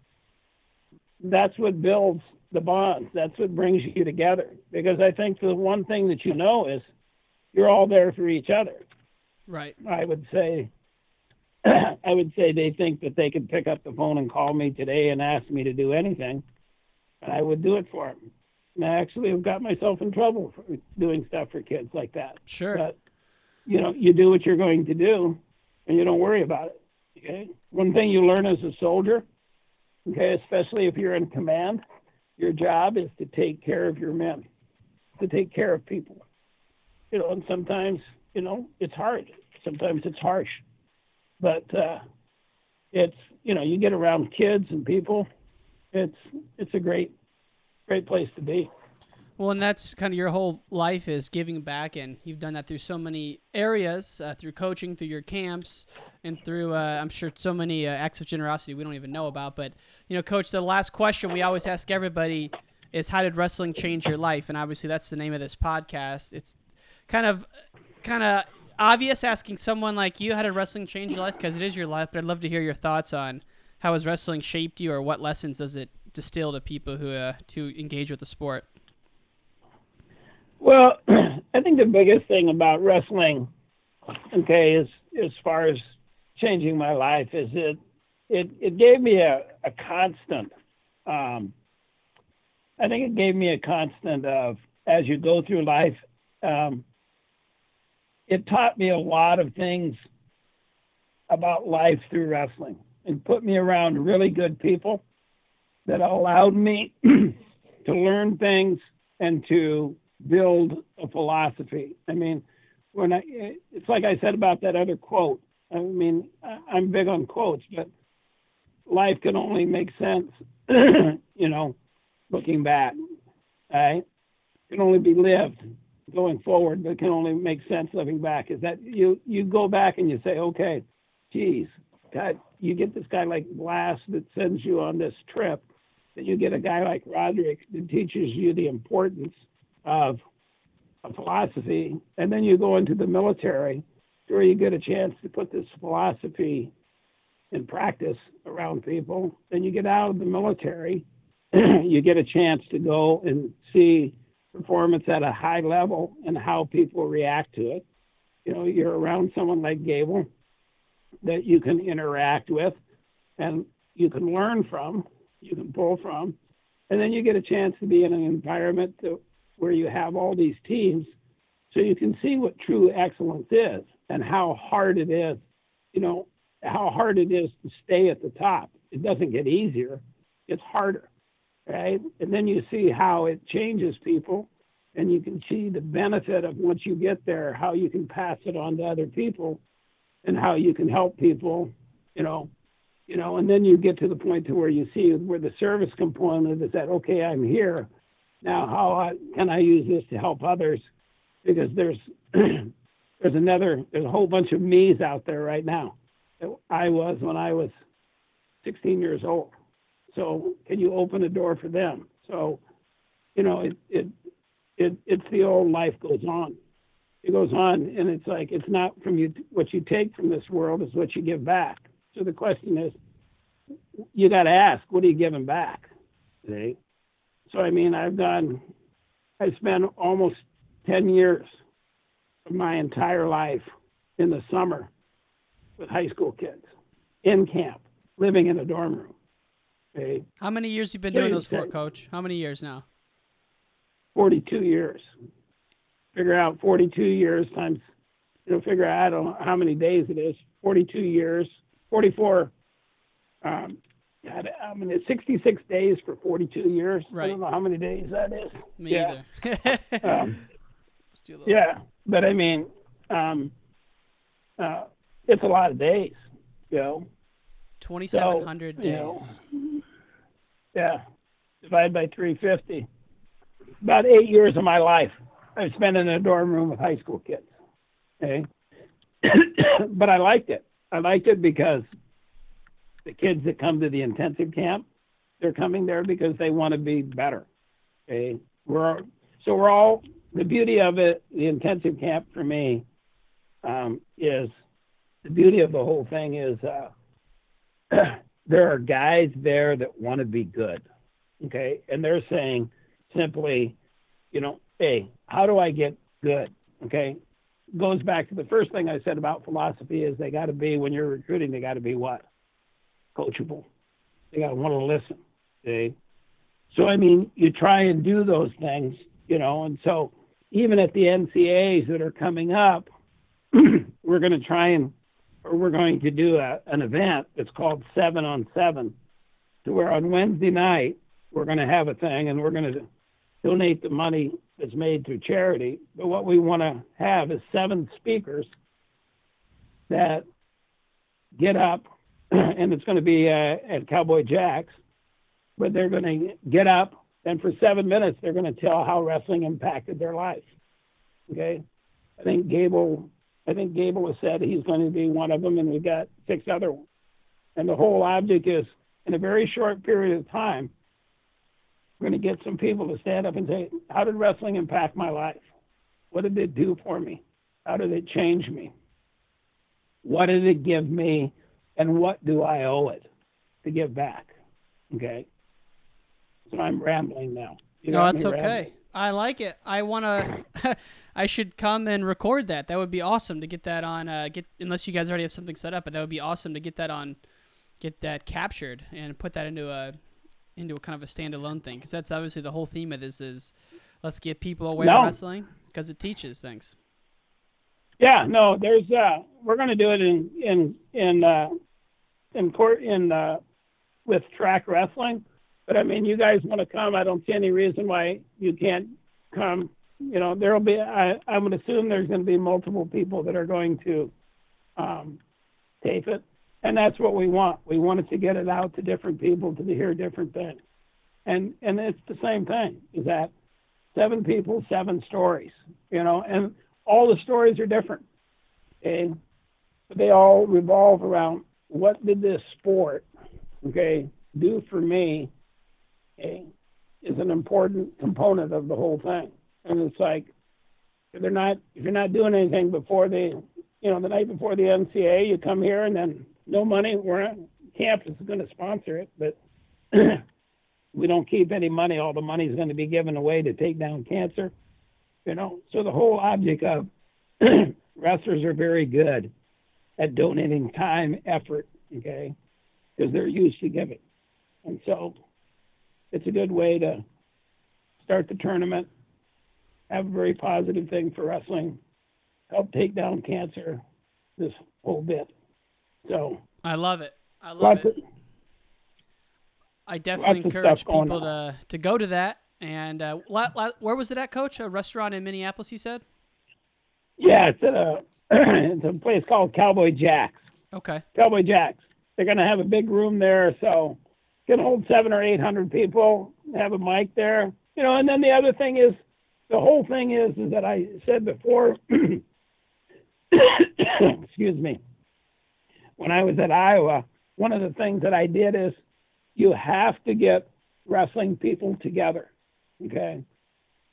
that's what builds the bonds that's what brings you together because i think the one thing that you know is you're all there for each other Right. i would say i would say they think that they could pick up the phone and call me today and ask me to do anything and i would do it for them and i actually have got myself in trouble for doing stuff for kids like that Sure. but you know you do what you're going to do and you don't worry about it Okay. One thing you learn as a soldier, okay, especially if you're in command, your job is to take care of your men, to take care of people. You know, and sometimes, you know, it's hard. Sometimes it's harsh. But uh it's you know, you get around kids and people, it's it's a great great place to be. Well, and that's kind of your whole life is giving back, and you've done that through so many areas, uh, through coaching, through your camps, and through uh, I'm sure so many uh, acts of generosity we don't even know about. But you know, Coach, the last question we always ask everybody is, "How did wrestling change your life?" And obviously, that's the name of this podcast. It's kind of kind of obvious asking someone like you, "How did wrestling change your life?" Because it is your life. But I'd love to hear your thoughts on how has wrestling shaped you, or what lessons does it distill to people who uh, to engage with the sport. Well, I think the biggest thing about wrestling, okay, is as far as changing my life, is it it it gave me a, a constant. Um, I think it gave me a constant of as you go through life. Um, it taught me a lot of things about life through wrestling and put me around really good people that allowed me to learn things and to build a philosophy. I mean, when I, it's like I said about that other quote. I mean, I'm big on quotes, but life can only make sense, you know, looking back. Right? Can only be lived going forward, but it can only make sense looking back. Is that you you go back and you say, okay, geez, God, you get this guy like Blast that sends you on this trip, then you get a guy like Roderick that teaches you the importance of a philosophy, and then you go into the military where you get a chance to put this philosophy in practice around people. Then you get out of the military, you get a chance to go and see performance at a high level and how people react to it. You know, you're around someone like Gable that you can interact with and you can learn from, you can pull from, and then you get a chance to be in an environment to, where you have all these teams so you can see what true excellence is and how hard it is, you know, how hard it is to stay at the top. It doesn't get easier, it's harder, right? And then you see how it changes people and you can see the benefit of once you get there, how you can pass it on to other people and how you can help people, you know, you know, and then you get to the point to where you see where the service component is that okay, I'm here. Now, how can I use this to help others? Because there's there's another there's a whole bunch of me's out there right now. I was when I was 16 years old. So can you open a door for them? So, you know, it it it it's the old life goes on. It goes on, and it's like it's not from you what you take from this world is what you give back. So the question is, you got to ask, what are you giving back? See? So I mean, I've done, I spent almost 10 years of my entire life in the summer with high school kids in camp, living in a dorm room. Okay? How many years you been doing those for, Coach? How many years now? 42 years. Figure out 42 years times, you know, figure out I don't know how many days it is. 42 years 44. Um, God, I mean, it's 66 days for 42 years. Right. I don't know how many days that is. Me yeah. either. um, yeah, but I mean, um, uh, it's a lot of days, you know. 2,700 So, days. know, yeah, divide by 350. About eight years of my life I spent in a dorm room with high school kids. Okay, but I liked it. I liked it because the kids that come to the intensive camp, they're coming there because they want to be better. Okay, we're so we're all the beauty of it. The intensive camp for me um, is the beauty of the whole thing is uh, there are guys there that want to be good. Okay, and they're saying simply, you know, hey, how do I get good? Okay, goes back to the first thing I said about philosophy is they got to be when you're recruiting, they got to be what coachable. They got to want to listen. So I mean, you try and do those things, you know, and so even at the NCAAs that are coming up, we're going to try and or we're going to do a, an event that's called Seven on Seven, to where on Wednesday night we're going to have a thing and we're going to donate the money that's made through charity. But what we want to have is seven speakers that get up, and it's going to be uh, at Cowboy Jack's, but they're going to get up and for seven minutes they're going to tell how wrestling impacted their life. Okay, I think Gable, I think Gable has said he's going to be one of them, and we've got six other ones. And the whole object is, in a very short period of time, we're going to get some people to stand up and say, How did wrestling impact my life? What did it do for me? How did it change me? What did it give me? And what do I owe it to give back? Okay. So I'm rambling now. You no, that's okay. rambling. I like it. I want to. I should come and record that. That would be awesome to get that on. Uh, get unless you guys already have something set up, but that would be awesome to get that on, get that captured and put that into a into a kind of a standalone thing because that's obviously the whole theme of this is let's get people aware No. of wrestling because it teaches things. Yeah, no, there's uh we're gonna do it in in in uh in court in uh with track wrestling. But I mean you guys wanna come, I don't see any reason why you can't come. You know, there'll be I, I would assume there's gonna be multiple people that are going to um tape it. And that's what we want. We wanted to get it out to different people to hear different things. And and it's the same thing, is that seven people, seven stories, you know, and all the stories are different. and they all revolve around what did this sport, okay, do for me, okay, is an important component of the whole thing. And it's like, If they're not if you're not doing anything before the you know the night before the NCAA, you come here and then no money. We're not, campus is going to sponsor it, but we don't keep any money. All the money is going to be given away to take down cancer. You know, so the whole object of wrestlers are very good at donating time, effort, okay, because they're used to giving, and so it's a good way to start the tournament. Have a very positive thing for wrestling. Help take down cancer. This whole bit. So I love it. I love it. of I definitely encourage people to to go to that. And uh, la- la- where was it at, Coach? A restaurant in Minneapolis, you said. yeah, it's at a it's a place called Cowboy Jacks. Okay. Cowboy Jacks. They're going to have a big room there, so can hold seven or eight hundred people. Have a mic there, you know. And then the other thing is, the whole thing is, is that I said before. excuse me. When I was at Iowa, one of the things that I did is, you have to get wrestling people together. Okay,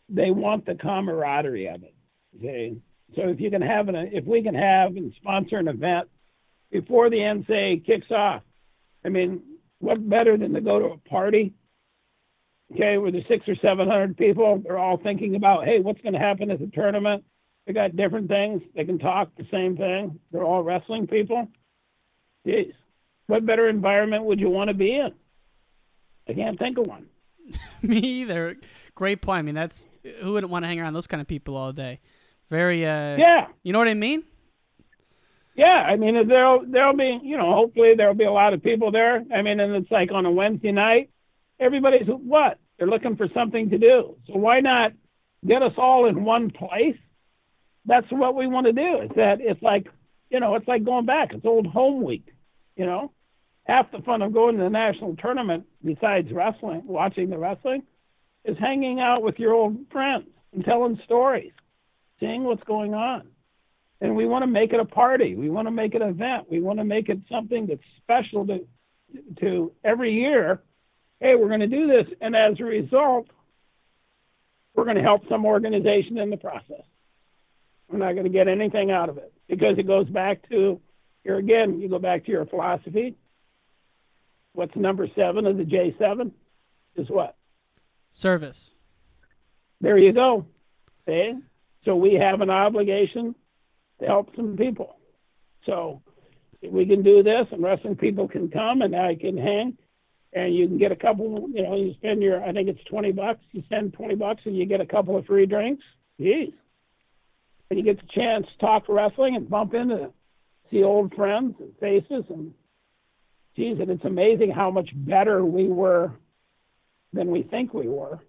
they want the camaraderie of it. Okay, so if you can have an, if we can have and sponsor an event before the NCAA kicks off. I mean, what better than to go to a party, okay, where the six or seven hundred people, they're all thinking about, hey, what's going to happen at the tournament? They got different things. They can talk the same thing. They're all wrestling people. Jeez, what better environment would you want to be in? I can't think of one. Me either. Great point. I mean, that's who wouldn't want to hang around those kind of people all day. Very. uh Yeah. You know what I mean? Yeah, I mean there'll there'll be you know hopefully there'll be a lot of people there. I mean, and it's like on a Wednesday night, everybody's what they're looking for something to do. So why not get us all in one place? That's what we want to do. It's that it's like you know it's like going back. It's old home week. You know, half the fun of going to the national tournament, besides wrestling, watching the wrestling, is hanging out with your old friends and telling stories, seeing what's going on and we want to make it a party. We want to make it an event. We want to make it something that's special to to every year. Hey, we're going to do this, and as a result, we're going to help some organization in the process. We're not going to get anything out of it because it goes back to here again. You go back to your philosophy. What's number seven of the J seven? Is what? Service. There you go. Okay? So we have an obligation to help some people. So we can do this and wrestling people can come and I can hang and you can get a couple, you know, you spend your, I think it's 20 bucks, you spend 20 bucks and you get a couple of free drinks. Jeez. And you get the chance to talk wrestling and bump into, see old friends and faces and geez, and it's amazing how much better we were than we think we were,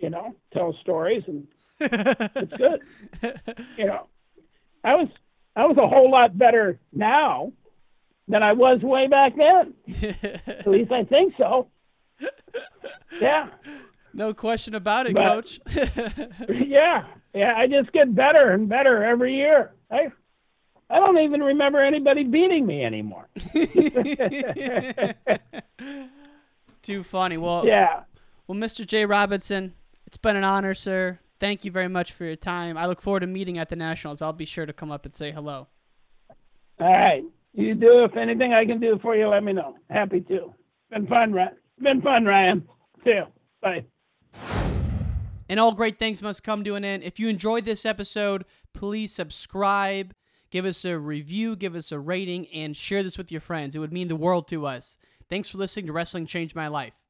you know, tell stories and it's good. You know, I was I was a whole lot better now than I was way back then. At least I think so. Yeah. No question about it, But- Coach. Yeah. Yeah, I just get better and better every year. I I don't even remember anybody beating me anymore. Too funny. Well, Yeah. Well, Mr. J. Robinson, it's been an honor, sir. Thank you very much for your time. I look forward to meeting at the Nationals. I'll be sure to come up and say hello. All right. You do if anything I can do for you, let me know. Happy to. Been fun, Ryan. Been fun, Ryan. See you. Bye. And all great things must come to an end. If you enjoyed this episode, please subscribe, give us a review, give us a rating, and share this with your friends. It would mean the world to us. Thanks for listening to Wrestling Changed My Life.